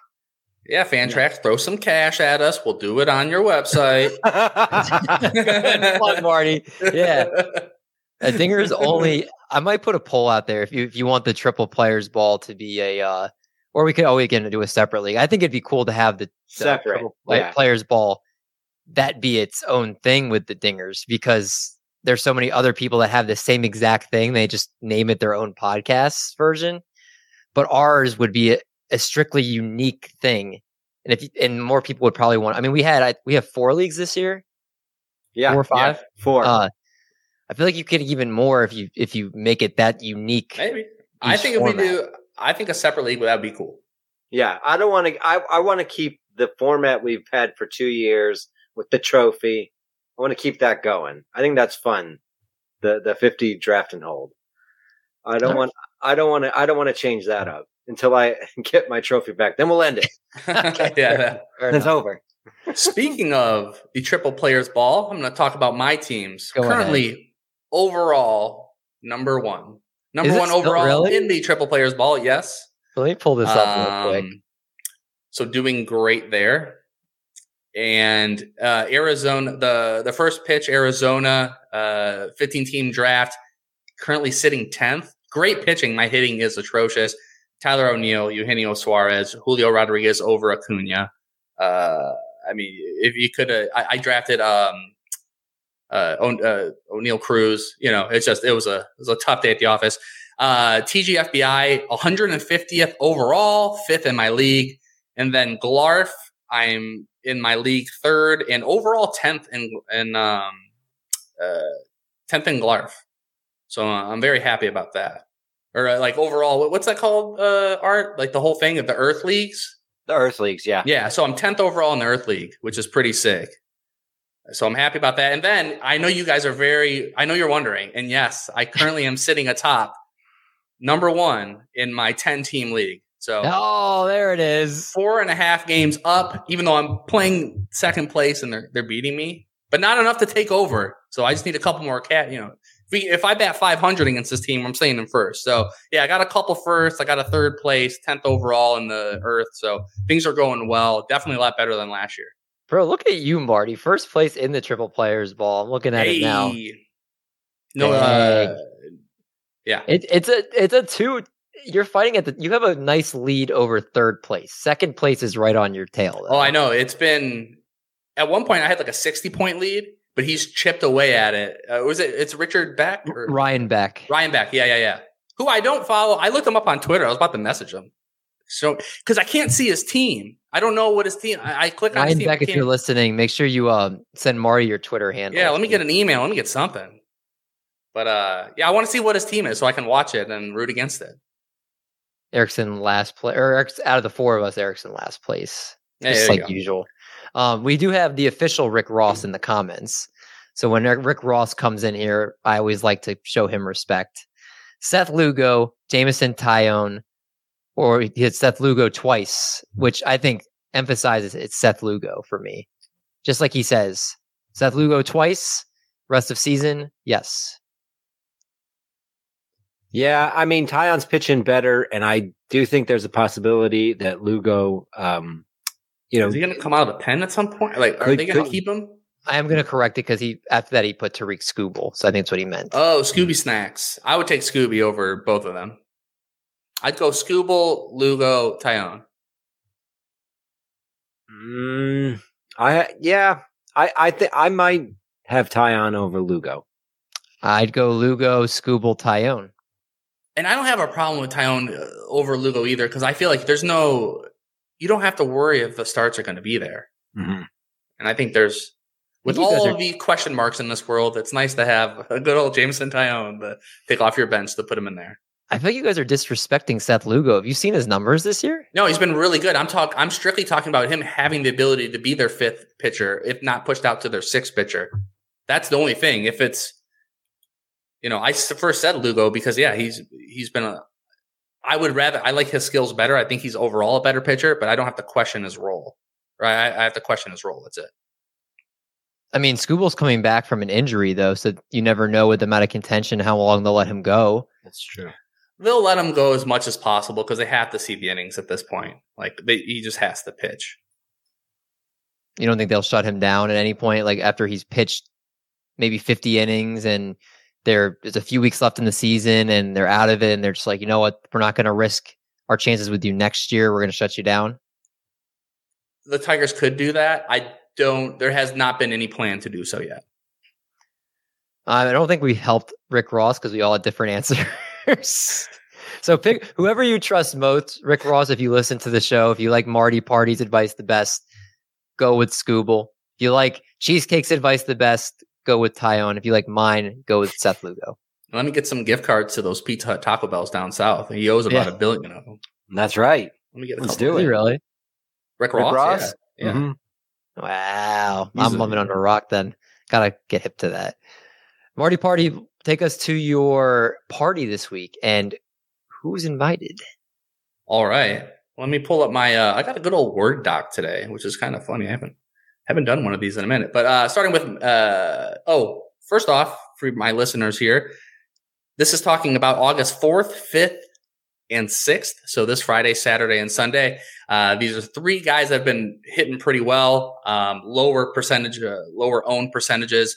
Yeah, Fantrax, throw some cash at us. We'll do it on your website. Fun, Marty. Yeah. A dingers only. I might put a poll out there if you if you want the triple players ball to be a, uh, or we could always get into a separate league. I think it'd be cool to have the, the Separate, triple play- yeah. players ball that be its own thing with the dingers because there's so many other people that have the same exact thing. They just name it their own podcast version, but ours would be a, a strictly unique thing. And if and more people would probably want. I mean, we had I, we have four leagues this year, Yeah. four or yeah, five. Four. Uh, I feel like you could even more if you if you make it that unique. Maybe. I each think if we do, I think a separate league that would be cool. yeah. I don't want to. I I want to keep the format we've had for two years with the trophy. I want to keep that going. I think that's fun. The the fifty draft and hold. I don't want. I don't want to. I don't want to change that up until I get my trophy back. Then we'll end it. Okay, yeah. It's over. Speaking of the triple players ball, I'm going to talk about my teams. Go ahead. Currently, overall, number one. Number Is one overall really? in the triple players ball, yes. Let me pull this up real quick. Um, So doing great there. And uh, Arizona, the the first pitch, Arizona, uh, 15 team draft, currently sitting 10th. Great pitching. My hitting is atrocious. Tyler O'Neill, Eugenio Suarez, Julio Rodriguez over Acuna. Uh, I mean, if you could, I, I drafted um, uh, o- uh, Oneil Cruz. You know, it's just it was a it was a tough day at the office. Uh, TGFBI 150th overall, fifth in my league, and then Glarf. I'm in my league third and overall 10th in in um, uh, 10th in Glarf. So uh, I'm very happy about that. Or uh, like overall, what's that called? Uh, art like the whole thing of the Earth leagues. The Earth leagues. Yeah. Yeah, so I'm 10th overall in the Earth League, which is pretty sick. So I'm happy about that. And then I know you guys are very, I know you're wondering. And yes, I currently am sitting atop number one in my 10 team league. So Oh, there it is. four and a half games up, even though I'm playing second place and they're, they're beating me, but not enough to take over. So I just need a couple more cat, you know. If, we, if I bat 500 against this team, I'm staying in first. So yeah, I got a couple first. I got a third place, 10th overall in the earth. So things are going well. Definitely a lot better than last year. Bro, look at you, Marty. First place in the triple players ball. I'm looking at it now. No, uh, yeah. It, it's a it's a two. You're fighting at the. You have a nice lead over third place. Second place is right on your tail. Oh, I know. It's been at one point I had like a 60 point lead, but he's chipped away at it. Uh, was it? It's Richard Beck or Ryan Beck. Ryan Beck. Yeah, yeah, yeah. Who I don't follow. I looked him up on Twitter. I was about to message him. So because I can't see his team. I don't know what his team. I, I click on Ryan his team. Beck, if you're listening, make sure you uh, send Marty your Twitter handle. yeah, let me get an email. Let me get something. But uh, yeah, I want to see what his team is so I can watch it and root against it. Erickson last place, or Erickson, out of the four of us, Erickson last place. Yeah, just like go. usual. Um, we do have the official Rick Ross in the comments. So when Rick Ross comes in here, I always like to show him respect. Seth Lugo, Jameson Taillon, or he hit Seth Lugo twice, which I think emphasizes it's Seth Lugo for me. Just like he says, Seth Lugo twice, rest of season, yes. Yeah, I mean Taillon's pitching better, and I do think there's a possibility that Lugo, um, you know, Is he going to come out of the pen at some point? Like, are Could- they going to keep him? I am going to correct it because he after that he put Tarik Skubal, so I think that's what he meant. Oh, Scooby Snacks. I would take Scooby over both of them. I'd go Skubal, Lugo, Taillon. mm, I yeah, I I think I might have Taillon over Lugo. I'd go Lugo, Skubal, Taillon. And I don't have a problem with Taillon uh, over Lugo either because I feel like there's no, you don't have to worry if the starts are going to be there. Mhm. And I think there's, with all are- of the question marks in this world, it's nice to have a good old Jameson Taillon to take off your bench to put him in there. I feel like you guys are disrespecting Seth Lugo. Have you seen his numbers this year? No, he's been really good. I'm talk. I'm strictly talking about him having the ability to be their fifth pitcher, if not pushed out to their sixth pitcher. That's the only thing. If it's, you know, I first said Lugo because yeah, he's he's been a. I would rather. I like his skills better. I think he's overall a better pitcher, but I don't have to question his role. Right, I, I have to question his role. That's it. I mean, Skubal's coming back from an injury though, so you never know with them out of contention how long they'll let him go. That's true. They'll let him go as much as possible because they have to see the innings at this point. Like they, he just has to pitch. You don't think they'll shut him down at any point, like after he's pitched maybe 50 innings and there there's a few weeks left in the season and they're out of it and they're just like, you know what, we're not going to risk our chances with you next year. We're going to shut you down. The Tigers could do that. I don't. There has not been any plan to do so yet. Uh, I don't think we helped Rick Ross because we all had different answers. so pick whoever you trust most, Rick Ross. If you listen to the show, if you like Marty Party's advice the best, go with Skubal. If you like Cheesecake's advice the best, go with Taillon. If you like mine, go with Seth Lugo. Let me get some gift cards to those Pizza Hut Taco Bells down south. He owes about Yeah. a billion of them. That's right. Let me get a Let's couple. do it. really? Rick Rick Ross. Ross? Yeah. yeah. Mhm. Wow. He's I'm a- living under a rock then. Gotta get hip to that. Marty Party, take us to your party this week and who's invited? All right. Let me pull up my. Uh, I got a good old Word doc today, which is kind of funny. I haven't haven't done one of these in a minute. But uh, starting with. Uh, oh, first off, for my listeners here, this is talking about August fourth, fifth, and sixth. So this Friday, Saturday, and Sunday. Uh, these are three guys that have been hitting pretty well. Um, lower percentage, uh, lower own percentages.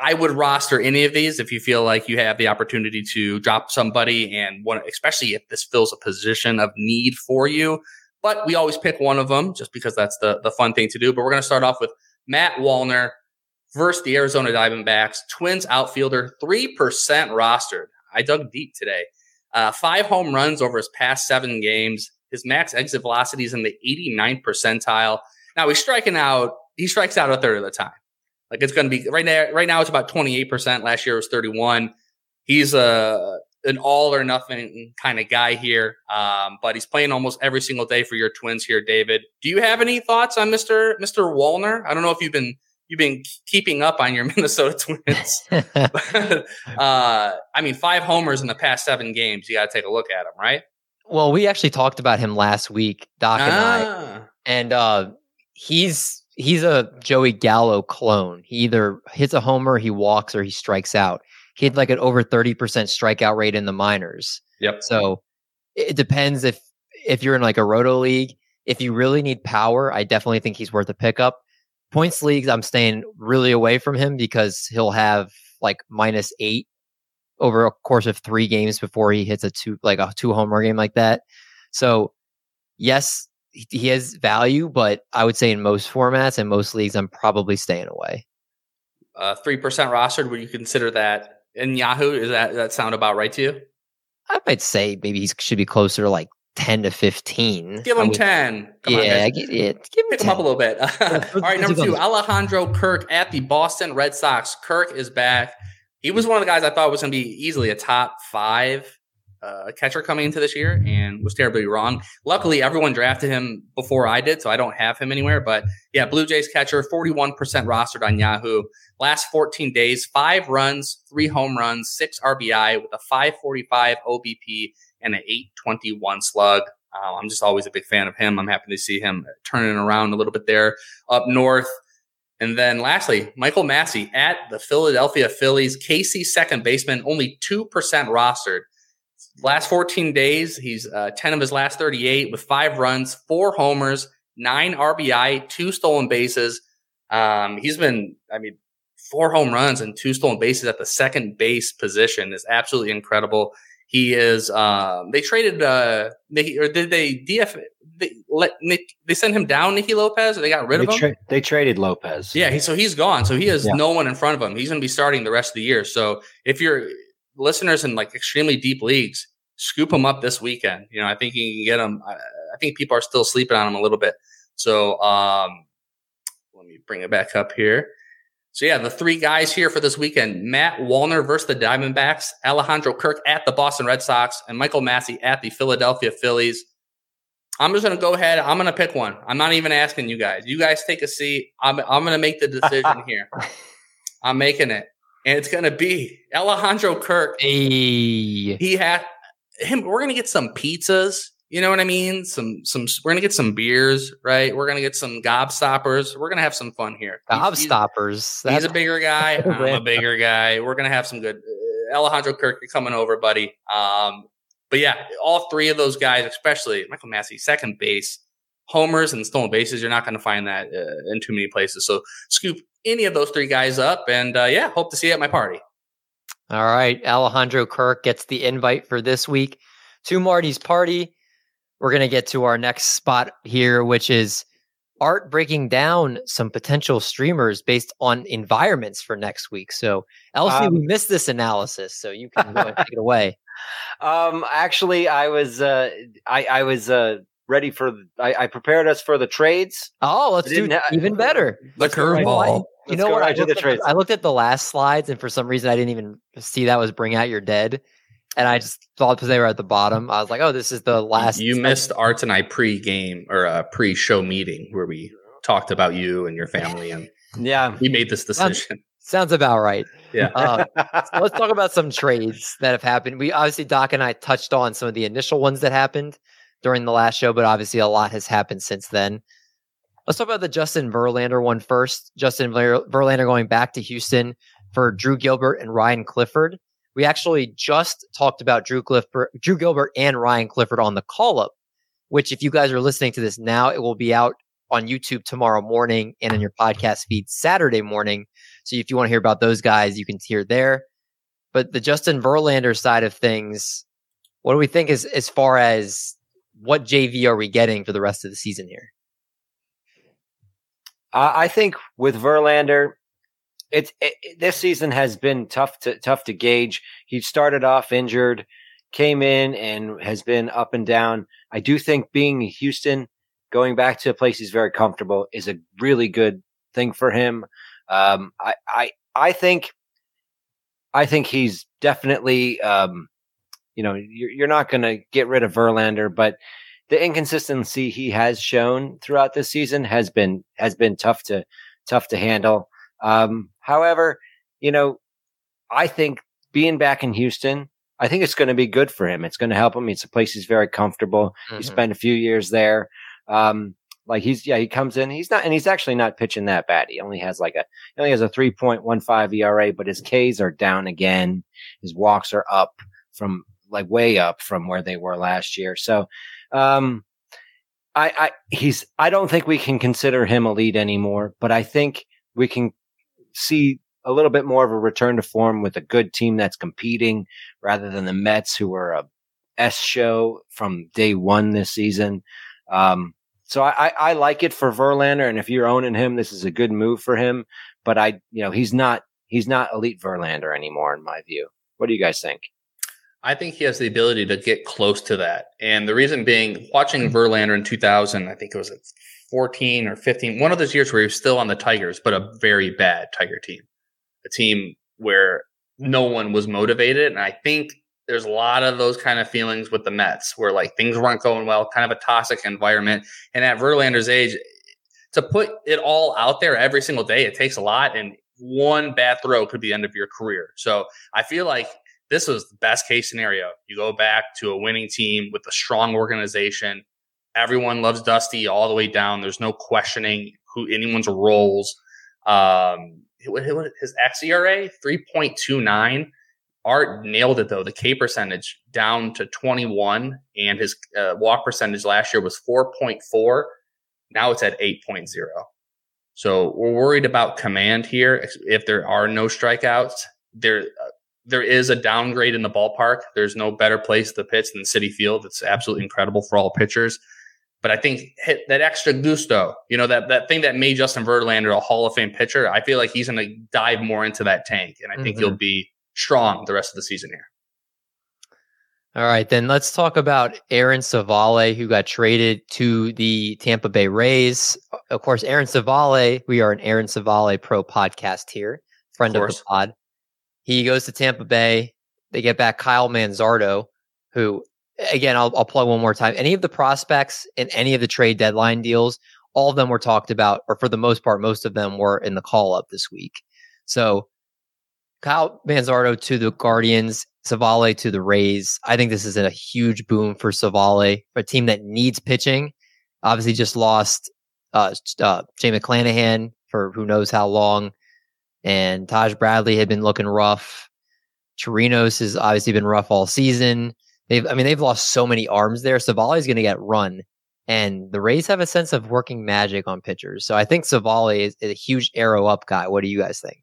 I would roster any of these if you feel like you have the opportunity to drop somebody and one, especially if this fills a position of need for you. But we always pick one of them just because that's the, the fun thing to do. But we're going to start off with Matt Wallner versus the Arizona Diamondbacks, Twins outfielder, 3% rostered. I dug deep today. Uh, five home runs over his past seven games. His max exit velocity is in the 89th percentile. Now he's striking out. He strikes out a third of the time. Like it's going to be right now. Right now it's about 28 percent. Last year it was 31. He's a an all or nothing kind of guy here, um, but he's playing almost every single day for your Twins here, David. Do you have any thoughts on Mister Mister Wallner? I don't know if you've been you've been keeping up on your Minnesota Twins. uh, I mean, five homers in the past seven games. You got to take a look at him, right? well, we actually talked about him last week, Doc and I. Ah, and uh, he's he's a Joey Gallo clone. He either hits a homer, he walks, or he strikes out. He had like an over thirty percent strikeout rate in the minors. Yep. So it depends if if you're in like a roto league. If you really need power, I definitely think he's worth a pickup. Points leagues, I'm staying really away from him because he'll have like minus eight over a course of three games before he hits a two like a two homer game like that. So yes, he he has value, but I would say in most formats and most leagues, I'm probably staying away. uh, three percent rostered. Would you consider that in Yahoo? Is that that sound about right to you? I might say maybe he should be closer to like ten to fifteen. Give him would- ten. Come yeah, guys. gi- yeah, give him Pick him up a little bit. All right, number two, Alejandro Kirk at the Boston Red Sox. Kirk is back. He was mm. one of the guys I thought was going to be easily a top five uh, catcher coming into this year, and was terribly wrong. Luckily, everyone drafted him before I did, so I don't have him anywhere. But yeah, Blue Jays catcher, forty-one percent rostered on Yahoo. Last fourteen days, five runs, three home runs, six RBI with a five forty-five OBP and an eight twenty-one slug. Uh, I'm just always a big fan of him. I'm happy to see him turning around a little bit there up north. And then lastly, Michael Massey at the Philadelphia Phillies, KC second baseman, only 2% rostered. Last 14 days, he's uh, 10 of his last 38 with five runs, four homers, nine RBI, two stolen bases. Um, he's been, I mean, four home runs and two stolen bases at the second base position is absolutely incredible. He is. Um, they traded. Uh, they or did they DF? They let Nick. They sent him down, Nicky Lopez, or they got rid They, of him. tra- they traded Lopez. Yeah, he, so he's gone. So he has Yeah. no one in front of him. He's going to be starting the rest of the year. So if you're listeners in like extremely deep leagues, scoop him up this weekend. You know, I think you can get him. I, I think people are still sleeping on him a little bit. So um, let me bring it back up here. So yeah, the three guys here for this weekend: Matt Wallner versus the Diamondbacks, Alejandro Kirk at the Boston Red Sox, and Michael Massey at the Philadelphia Phillies. I'm just gonna go ahead. I'm gonna pick one. I'm not even asking you guys. You guys take a seat. I'm I'm gonna make the decision here. I'm making it, and it's gonna be Alejandro Kirk. Hey. He had him. We're gonna get some pizzas. You know what I mean? Some some. We're gonna get some beers, right? We're gonna get some gobstoppers. We're gonna have some fun here. He's- he's- Gobstoppers. He's That's a bigger guy. I'm a bigger guy. We're gonna have some good. Uh, Alejandro Kirk, you're coming over, buddy. Um, but yeah, all three of those guys, especially Michael Massey, second base, homers and stolen bases. You're not going to find that uh, in too many places. So scoop any of those three guys up, and uh, yeah, hope to see you at my party. All right. Alejandro Kirk gets the invite for this week to Marty's party. We're going to get to our next spot here, which is Art breaking down some potential streamers based on environments for next week. So, LC, Um, we missed this analysis, so you can go and take it away. Um, actually, I was uh, I I was uh ready for. The, I, I prepared us for the trades. Oh, let's do didn't ha- even better. The Let's right- You know what? curveball. You know what? right I to the trades. I looked at the last slides, and for some reason, I didn't even see that was "Bring Out Your Dead," and I just thought because they were at the bottom, I was like, "Oh, this is the last." You missed Art and I pre-game or a pre-show meeting where we talked about you and your family, and Yeah. we made this decision. Sounds about right. Yeah. Uh, so let's talk about some trades that have happened. We obviously Doc and I touched on some of the initial ones that happened during the last show, but obviously a lot has happened since then. Let's talk about the Justin Verlander one first. Justin Ver- Verlander going back to Houston for Drew Gilbert and Ryan Clifford. We actually just talked about Drew Clifford, Drew Gilbert and Ryan Clifford on the call up, which if you guys are listening to this now, it will be out on YouTube tomorrow morning and in your podcast feed Saturday morning. So if you want to hear about those guys, you can hear there. But the Justin Verlander side of things, what do we think is as far as what JV are we getting for the rest of the season here? I I think with Verlander, it's it, it- this season has been tough to tough to gauge. He started off injured, came in and has been up and down. I do think being in Houston, going back to a place he's very comfortable, is a really good thing for him. Um, I I I think I think he's definitely um, you know you're, you're not going to get rid of Verlander, but the inconsistency he has shown throughout this season has been has been tough to tough to handle. Um, however, you know, I think being back in Houston, I think it's going to be good for him. It's going to help him. It's a place he's very comfortable. He Mhm. spent a few years there. Um, like he's yeah, he comes in. He's not, and he's actually not pitching that bad. He only has like a he only has a three point one five ERA, but his Ks are down again. His walks are up from like way up from where they were last year. So, um, I, I he's I don't think we can consider him lead anymore, but I think we can see a little bit more of a return to form with a good team that's competing rather than the Mets who were a S show from day one this season. Um, so I, I, I like it for Verlander, and if you're owning him, this is a good move for him. But I, you know, he's not he's not elite Verlander anymore, in my view. What do you guys think? I think he has the ability to get close to that. And the reason being, watching Verlander in 2000, I think it was 14 or 15, one of those years where he was still on the Tigers, but a very bad Tiger team, a team where no one was motivated. And I think there's a lot of those kind of feelings with the Mets where like things weren't going well, kind of a toxic environment. And at Verlander's age, to put it all out there every single day, it takes a lot. And one bad throw could be the end of your career. So I feel like this was the best case scenario. You go back to a winning team with a strong organization. Everyone loves Dusty all the way down. There's no questioning who anyone's roles. Um, his xERA 3.29 Art nailed it though. The K percentage down to 21, and his uh, walk percentage last year was 4.4. Now it's at 8.0. So we're worried about command here. If there are no strikeouts, there uh, there is a downgrade in the ballpark. There's no better place to pitch than Citi Field. It's absolutely incredible for all pitchers. But I think hit that extra gusto, you know, that that thing that made Justin Verlander a Hall of Fame pitcher. I feel like he's going to dive more into that tank, and I think mm-hmm. he'll be strong the rest of the season here. All right, then let's talk about Aaron Civale, who got traded to the Tampa Bay Rays. Of course, Aaron Civale, we are an Aaron Civale Pro podcast here, friend of, of the pod. He goes to Tampa Bay. They get back Kyle Manzardo, who, again, I'll, I'll plug one more time. Any of the prospects in any of the trade deadline deals, all of them were talked about, or for the most part, most of them were in the call up this week. So Kyle Manzardo to the Guardians, Civale to the Rays. I think this is a huge boom for Civale, a team that needs pitching. Obviously, just lost uh, uh, Jay McClanahan for who knows how long, and Taj Bradley had been looking rough. Torinos has obviously been rough all season. They've, I mean, they've lost so many arms there. Civale is going to get run, and the Rays have a sense of working magic on pitchers. So I think Civale is, a huge arrow up guy. What do you guys think?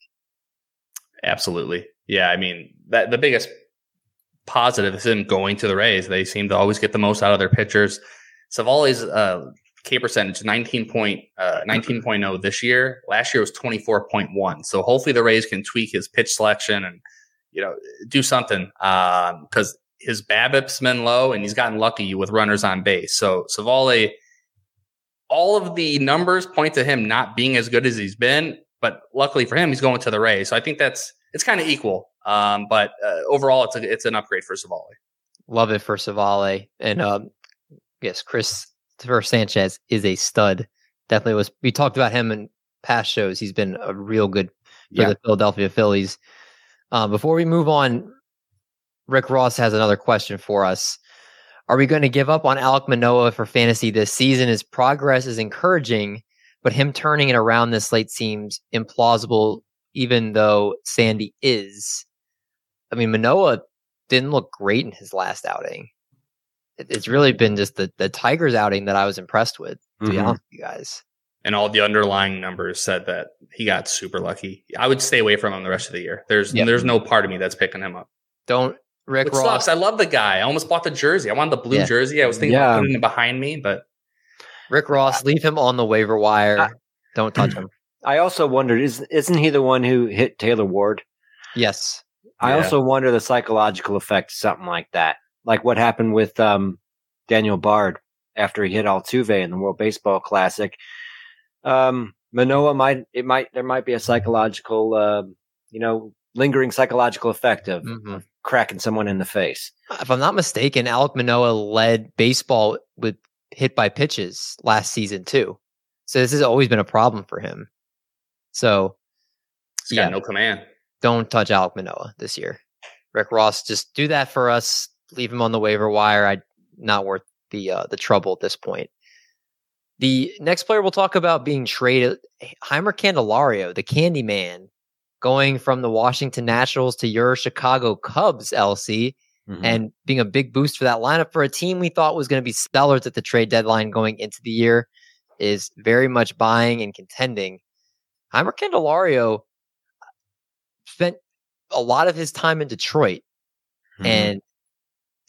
Absolutely. Yeah. I mean, that the biggest positive is in going to the Rays. They seem to always get the most out of their pitchers. Civale's uh, K percentage 19 uh, 19.0 this year. Last year was 24.1. So hopefully the Rays can tweak his pitch selection and, you know, do something. Um, cause his BABIP's been low and he's gotten lucky with runners on base. So Civale, all of the numbers point to him not being as good as he's been. But luckily for him, he's going to the Rays. So I think that's it's kind of equal. Um, but uh, overall, it's a, it's an upgrade for Civale. Love it for Civale, and um, yes, Christopher Sanchez is a stud. Definitely was. We talked about him in past shows. He's been a real good for yeah. the Philadelphia Phillies. Uh, before we move on, Rick Ross has another question for us. Are we going to give up on Alek Manoah for fantasy this season? His progress is encouraging, but him turning it around this late seems implausible, even though Sandy is. I mean, Manoa didn't look great in his last outing. It's really been just the, the Tigers outing that I was impressed with, to mm-hmm. be honest with you guys. And all the underlying numbers said that he got super lucky. I would stay away from him the rest of the year. There's yep. there's no part of me that's picking him up. Don't Rick Which Ross. Sucks. I love the guy. I almost bought the jersey. I wanted the blue yeah. jersey. I was thinking yeah. about putting it behind me, but Rick Ross, leave him on the waiver wire. I, Don't touch him. I also wondered, is isn't he the one who hit Taylor Ward? Yes. I yeah. also wonder the psychological effect something like that. Like what happened with um, Daniel Bard after he hit Altuve in the World Baseball Classic. Um, Manoah might it might there might be a psychological uh, you know lingering psychological effect of, mm-hmm. of, cracking someone in the face. If I'm not mistaken, Alek Manoah led baseball with hit by pitches last season too. So this has always been a problem for him. So He's yeah, no command. Don't touch Alek Manoah this year. Rick Ross, just do that for us. Leave him on the waiver wire. I not worth the uh, the trouble at this point. The next player we'll talk about being traded, Jeimer Candelario, the Candy Man, going from the Washington Nationals to your Chicago Cubs, LC mm-hmm. and being a big boost for that lineup for a team we thought was going to be stellar at the trade deadline going into the year is very much buying and contending. Jeimer Candelario spent a lot of his time in Detroit. Mm-hmm. And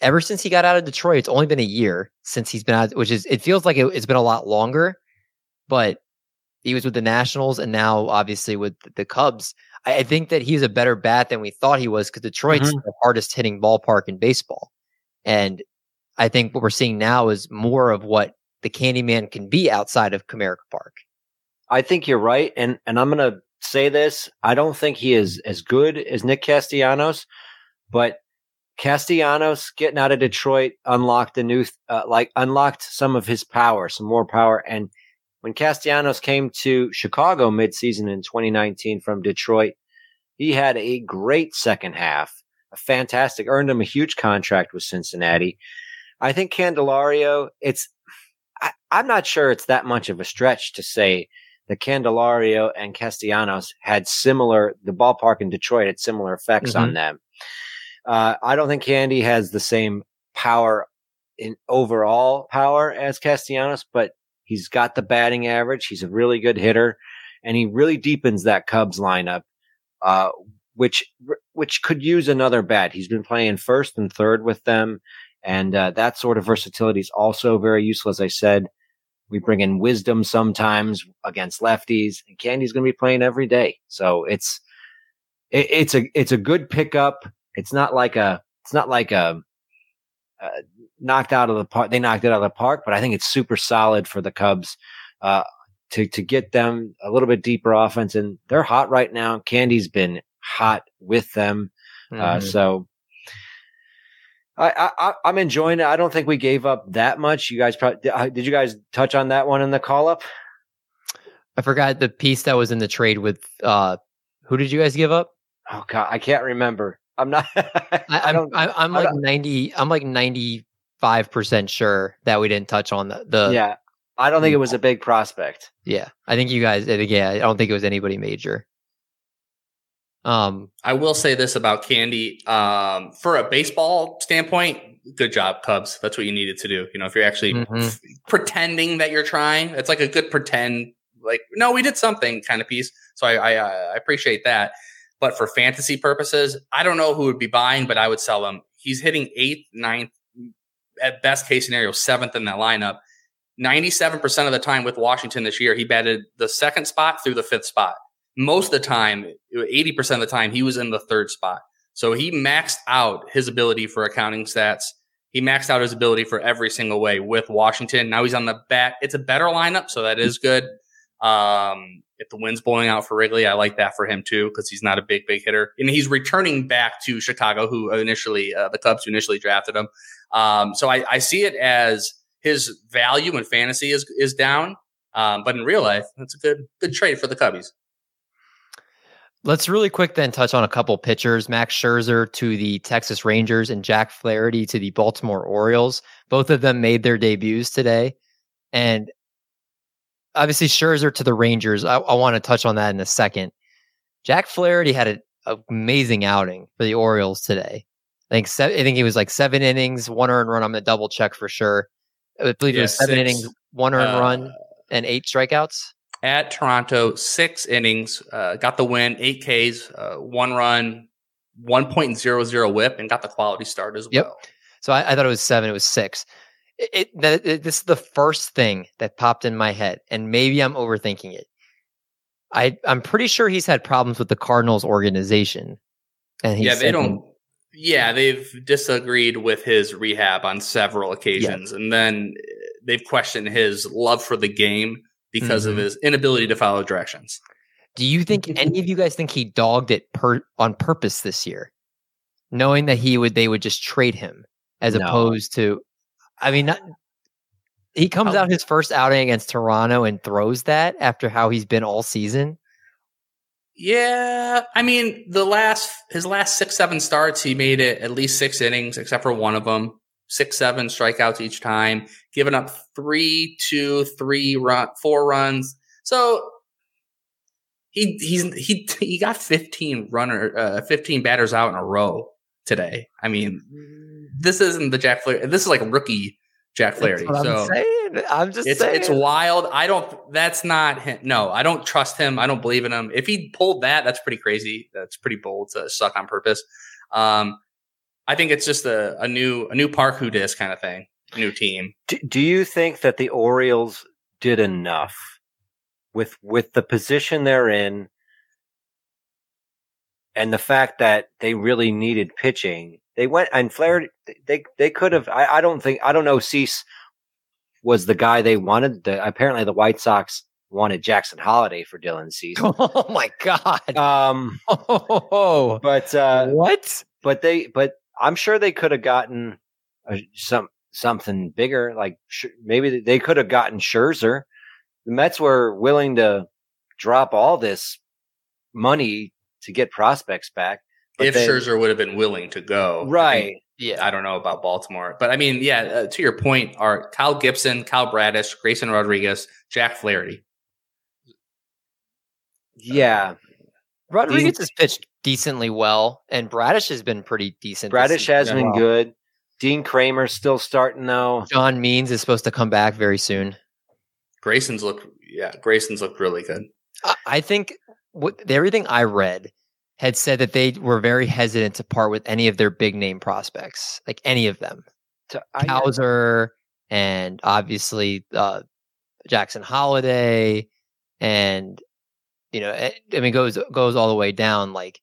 ever since he got out of Detroit, it's only been a year since he's been out, which is, it feels like it, it's been a lot longer, but he was with the Nationals and now obviously with the Cubs. I think that he's a better bat than we thought he was because Detroit's Mhm. the hardest hitting ballpark in baseball. And I think what we're seeing now is more of what the Candyman can be outside of Comerica Park. I think you're right, and and I'm gonna say this. I don't think he is as good as Nick Castellanos, but Castellanos getting out of Detroit unlocked a new, uh, like unlocked some of his power, some more power. And when Castellanos came to Chicago midseason in 2019 from Detroit, he had a great second half, a fantastic, earned him a huge contract with Cincinnati. I think Candelario, it's, I, I'm not sure it's that much of a stretch to say that Candelario and Castellanos had similar, the ballpark in Detroit had similar effects on them. Uh, I don't think Candy has the same power in overall power as Castellanos, but he's got the batting average. He's a really good hitter, and he really deepens that Cubs lineup, uh, which which could use another bat. He's been playing first and third with them, and uh, that sort of versatility is also very useful. As I said, we bring in Wisdom sometimes against lefties, and Candy's going to be playing every day. So it's it, it's a it's a good pickup. It's not like a it's not like a, uh knocked out of the park. They knocked it out of the park, but I think it's super solid for the Cubs uh, to to get them a little bit deeper offense, and they're hot right now. Candy's been hot with them, uh, Mhm. so. I, I I'm enjoying it. I don't think we gave up that much. You guys probably did. You guys touch on that one in the call up? I forgot the piece that was in the trade with uh who did you guys give up? Oh God, I can't remember. I'm not. I, I I'm don't. I, I'm like don't- ninety I'm like ninety five percent sure that we didn't touch on the, the yeah, I don't think it was a big prospect. yeah. I think you guys yeah, I don't think it was anybody major. Um I will say this about Candy. Um, for a baseball standpoint, good job, Cubs. That's what you needed to do. You know, if you're actually Mhm. f- pretending that you're trying, it's like a good pretend, like, no, we did something kind of piece. So I, I, I appreciate that. But for fantasy purposes, I don't know who would be buying, but I would sell him. He's hitting eighth, ninth, at best case scenario, seventh in that lineup. 97% of the time with Washington this year, he batted the second spot through the fifth spot most of the time, 80% of the time, he was in the third spot. So he maxed out his ability for accounting stats. He maxed out his ability for every single way with Washington. Now he's on the back. It's a better lineup, so that is good. Um, if the wind's blowing out for Wrigley, I like that for him too because he's not a big, big hitter, and he's returning back to Chicago, who initially uh, the Cubs who initially drafted him. Um, so I, I see it as his value in fantasy is is down, um, but in real life, that's a good good trade for the Cubbies. Let's really quick then touch on a couple pitchers. Max Scherzer to the Texas Rangers and Jack Flaherty to the Baltimore Orioles. Both of them made their debuts today. And obviously, Scherzer to the Rangers. I, I want to touch on that in a second. Jack Flaherty had an amazing outing for the Orioles today. I think se- I think he was like seven innings, one earned run. I'm gonna double check for sure. I believe it Yeah, was seven six. innings, one earned Uh, run, and eight strikeouts. at Toronto, six innings, uh, got the win, eight Ks, uh, one run, 1.00 whip, and got the quality start as Yep. well. So I, I thought it was seven. It was six. It, it, this is the first thing that popped in my head, and maybe I'm overthinking it. I I'm pretty sure he's had problems with the Cardinals organization, and he yeah, they don't. Yeah, they've disagreed with his rehab on several occasions, and then uh, they've questioned his love for the game because Mhm. of his inability to follow directions. Do you think any of you guys think he dogged it per, on purpose this year, knowing that he would they would just trade him as No. opposed to? I mean, not, he comes How- out his first outing against Toronto and throws that after how he's been all season. Yeah, I mean the last his last six seven starts, he made it at least six innings, except for one of them. Six seven strikeouts each time, giving up three, two, three run, four runs. So he he's he he got fifteen runner, uh, fifteen batters out in a row today. I mean, this isn't the Jack Flaherty. This is like a rookie Jack Flaherty. That's what So I'm saying. I'm just it's saying. it's wild. I don't. That's not him. No, I don't trust him. I don't believe in him. If he pulled that, that's pretty crazy. That's pretty bold to suck on purpose. Um, I think it's just a, a new a new park who dis kind of thing. New team. Do, do you think that the Orioles did enough with with the position they're in and the fact that they really needed pitching, they went and Flaherty. They they could have. I, I don't think. I don't know. Cease was the guy they wanted. The, apparently, the White Sox wanted Jackson Holliday for Dylan Cease. Oh my god. Um, Oh, but uh, what? but they but I'm sure they could have gotten a, some something bigger. Like sh- maybe they could have gotten Scherzer. The Mets were willing to drop all this money to get prospects back. But if they- Scherzer would have been willing to go, I think- right? Yeah. I don't know about Baltimore, but I mean, yeah. Uh, to your point, are Kyle Gibson, Kyle Bradish, Grayson Rodriguez, Jack Flaherty. Yeah, Rodriguez has pitched decently well, and Bradish has been pretty decent. Bradish has been well. good. Dean Kremer's still starting though. John Means is supposed to come back very soon. Grayson's look, yeah, Grayson's looked really good. I- I think what everything I read had said that they were very hesitant to part with any of their big name prospects, like any of them. To- Hauser and obviously uh, Jackson Holliday, and you know, eh, I mean, goes goes all the way down like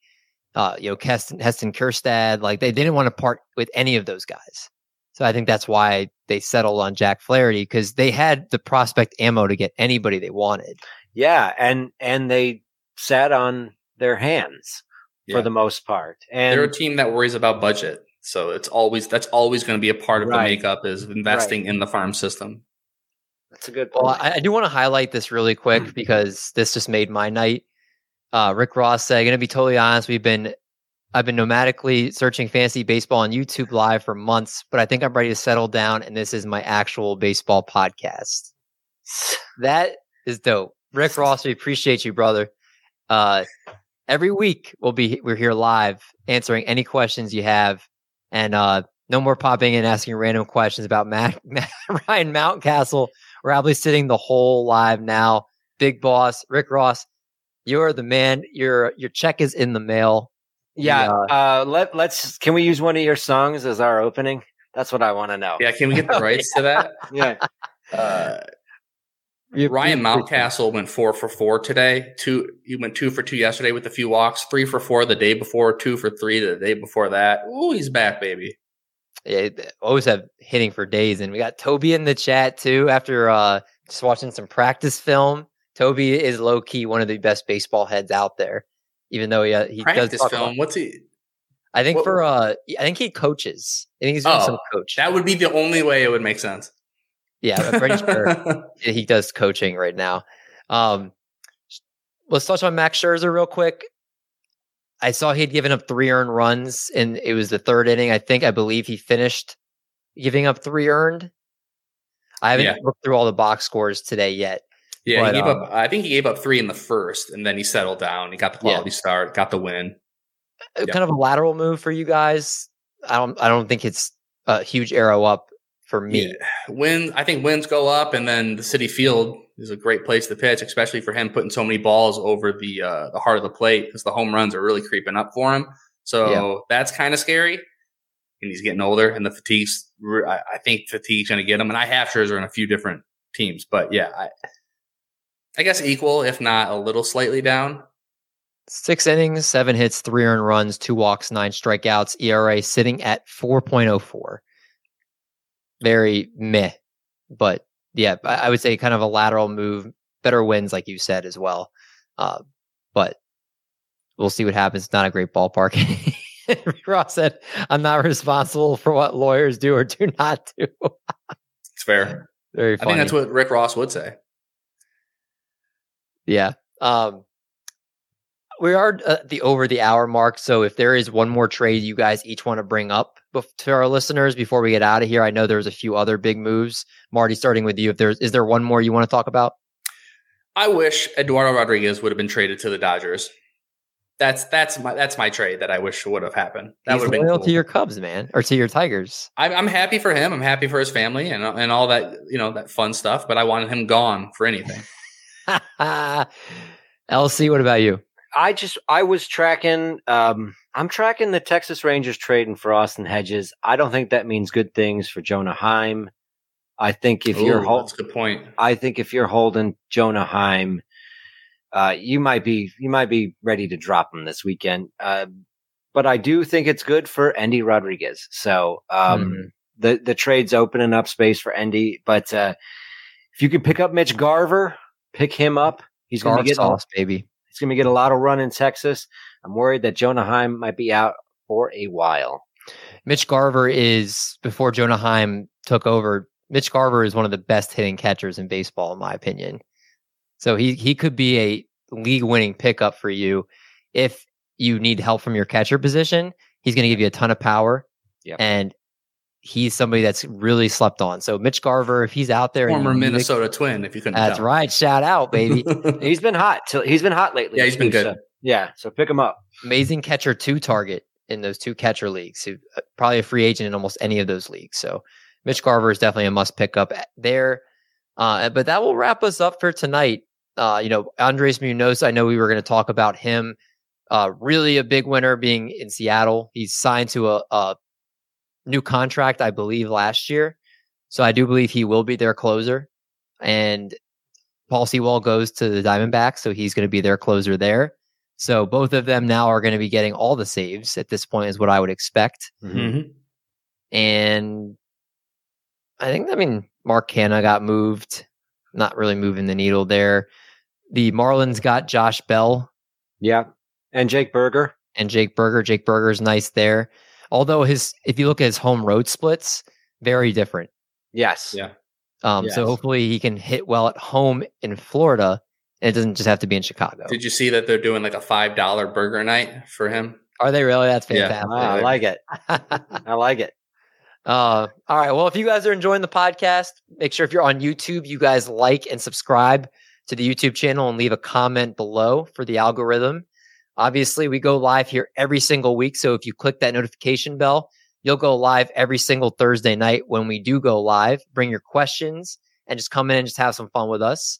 uh, you know, Heston, Heston Kjerstad. Like they, they didn't want to part with any of those guys. So I think that's why they settled on Jack Flaherty because they had the prospect ammo to get anybody they wanted. yeah, and and they sat on their hands Yeah. for the most part. And they're a team that worries about budget, so it's always that's always going to be a part of Right. the makeup is investing in the farm system. that's a good Well, point. I, I do want to highlight this really quick because this just made my night. Uh, Rick Ross said, "Going to be totally honest, we've been, I've been nomadically searching fantasy baseball on YouTube Live for months, but I think I'm ready to settle down, and this is my actual baseball podcast. That is dope, Rick Ross. We appreciate you, brother. Uh, every week we'll be we're here live answering any questions you have, and uh, no more popping in asking random questions about Matt, Ryan Mountcastle." We're probably sitting the whole live now. Big boss, Rick Ross, you're the man. Your your check is in the mail. yeah, uh, let let's. Can we use one of your songs as our opening? That's what I want to know. Yeah, can we get the rights to that? yeah. Uh, Ryan Mountcastle went four for four today. Two, he went two for two yesterday with a few walks. Three for four the day before. Two for three the day before that. Ooh, he's back, baby. Yeah, always have hitting for days, and we got Toby in the chat too. After uh, just watching some practice film, Toby is low key one of the best baseball heads out there. Even though he uh, he does Practice talk film. about- What's he? I think What- for uh, I think he coaches. I think he's doing some Oh, coach. That would be the only way it would make sense. Yeah, I'm pretty sure. he does coaching right now. Um, let's touch on Max Scherzer real quick. I saw he'd given up three earned runs, and it was the third inning. I think I believe he finished giving up three earned. I haven't Yeah. looked through all the box scores today yet. Yeah, But, he gave um, up. I think he gave up three in the first, and then he settled down. He got the Yeah. quality start, got the win. Uh, Yeah. Kind of a lateral move for you guys. I don't. I don't think it's a huge arrow up for me. Yeah. Win. I think wins go up, and then the Citi Field is a great place to pitch, especially for him putting so many balls over the uh, the heart of the plate because the home runs are really creeping up for him. So that's kind of scary. And he's getting older, and the fatigue's. I, I think fatigue's going to get him. And I have Scherzer in a few different teams, but yeah, I, I guess equal, if not a little slightly down. Six innings, seven hits, three earned runs, two walks, nine strikeouts. ERA sitting at 4.04. Very meh. But yeah, I would say kind of a lateral move. Better wins, like you said, as well. Uh, but we'll see what happens. It's not a great ballpark. Rick Ross said, I'm not responsible for what lawyers do or do not do. It's fair. Very I think that's what Rick Ross would say. Yeah. Um, we are at the over the hour mark. So if there is one more trade you guys each want to bring up to our listeners before we get out of here, I know there's a few other big moves. Marty, starting with you, if there's is there one more you want to talk about? I wish Eduardo Rodriguez would have been traded to the Dodgers. That's that's my that's my trade that I wish would have happened. That He's would have been loyal cool. to your Cubs, man, or to your Tigers. I'm, I'm happy for him. I'm happy for his family and and all that you know that fun stuff. But I wanted him gone for anything. LC, what about you? I just I was tracking um I'm tracking the Texas Rangers trading for Austin Hedges. I don't think that means good things for Jonah Heim. I think if you're Ooh, hol- that's a good point. I think if you're holding Jonah Heim, uh, you might be you might be ready to drop him this weekend. Uh, but I do think it's good for Endy Rodriguez. So um, Mhm. the the trade's opening up space for Endy. But uh, if you can pick up Mitch Garver, pick him up. He's going to get sauce, baby. He's going to get a lot of run in Texas. I'm worried that Jonah Heim might be out for a while. Mitch Garver is before Jonah Heim took over. Mitch Garver is one of the best hitting catchers in baseball, in my opinion. So he he could be a league winning pickup for you if you need help from your catcher position. He's going to give you a ton of power, Yep. and he's somebody that's really slept on. So Mitch Garver, if he's out there, Former you need a- Minnesota Twin, if you couldn't. that's tell. right. Shout out, baby. He's been hot. Till, he's been hot lately. Yeah, he's been good. so- yeah, so pick him up. amazing catcher two target in those two catcher leagues. Who uh, probably a free agent in almost any of those leagues. So Mitch Garver is definitely a must pick up there. Uh, but that will wrap us up for tonight. Uh, you know, Andres Munoz. I know we were going to talk about him. Uh, really a big winner being in Seattle. He's signed to a, a new contract, I believe, last year. So I do believe he will be their closer. And Paul Sewald goes to the Diamondbacks, so he's going to be their closer there. So both of them now are going to be getting all the saves at this point, is what I would expect. Mhm. And I think, I mean, Mark Canha got moved, not really moving the needle there. The Marlins got Josh Bell Yeah, and Jake Burger. and Jake Burger. Jake Burger's nice there. Although his, if you look at his home road splits, very different. Yes. Yeah. Um, So hopefully he can hit well at home in Florida. And it doesn't just have to be in Chicago. Did you see that they're doing like a five dollar burger night for him? Are they really? That's Yeah. fantastic. Ah, I like it. I like it. Uh, all right. Well, if you guys are enjoying the podcast, make sure if you're on YouTube, you guys like and subscribe to the YouTube channel and leave a comment below for the algorithm. Obviously, we go live here every single week. So if you click that notification bell, you'll go live every single Thursday night when we do go live. Bring your questions and just come in and just have some fun with us.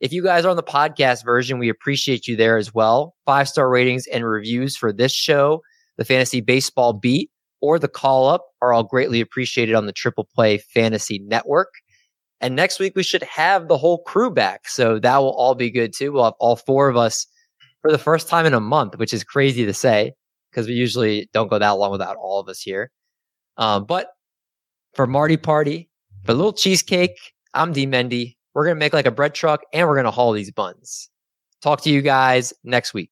If you guys are on the podcast version, we appreciate you there as well. Five star ratings and reviews for this show, the Fantasy Baseball Beat, or the call up are all greatly appreciated on the Triple Play Fantasy Network. And next week we should have the whole crew back. So that will all be good too. We'll have all four of us for the first time in a month, which is crazy to say because we usually don't go that long without all of us here. Um, but for Marty Party, for Little Cheesecake, I'm D Mendy. We're going to make like a bread truck and we're going to haul these buns. Talk to you guys next week.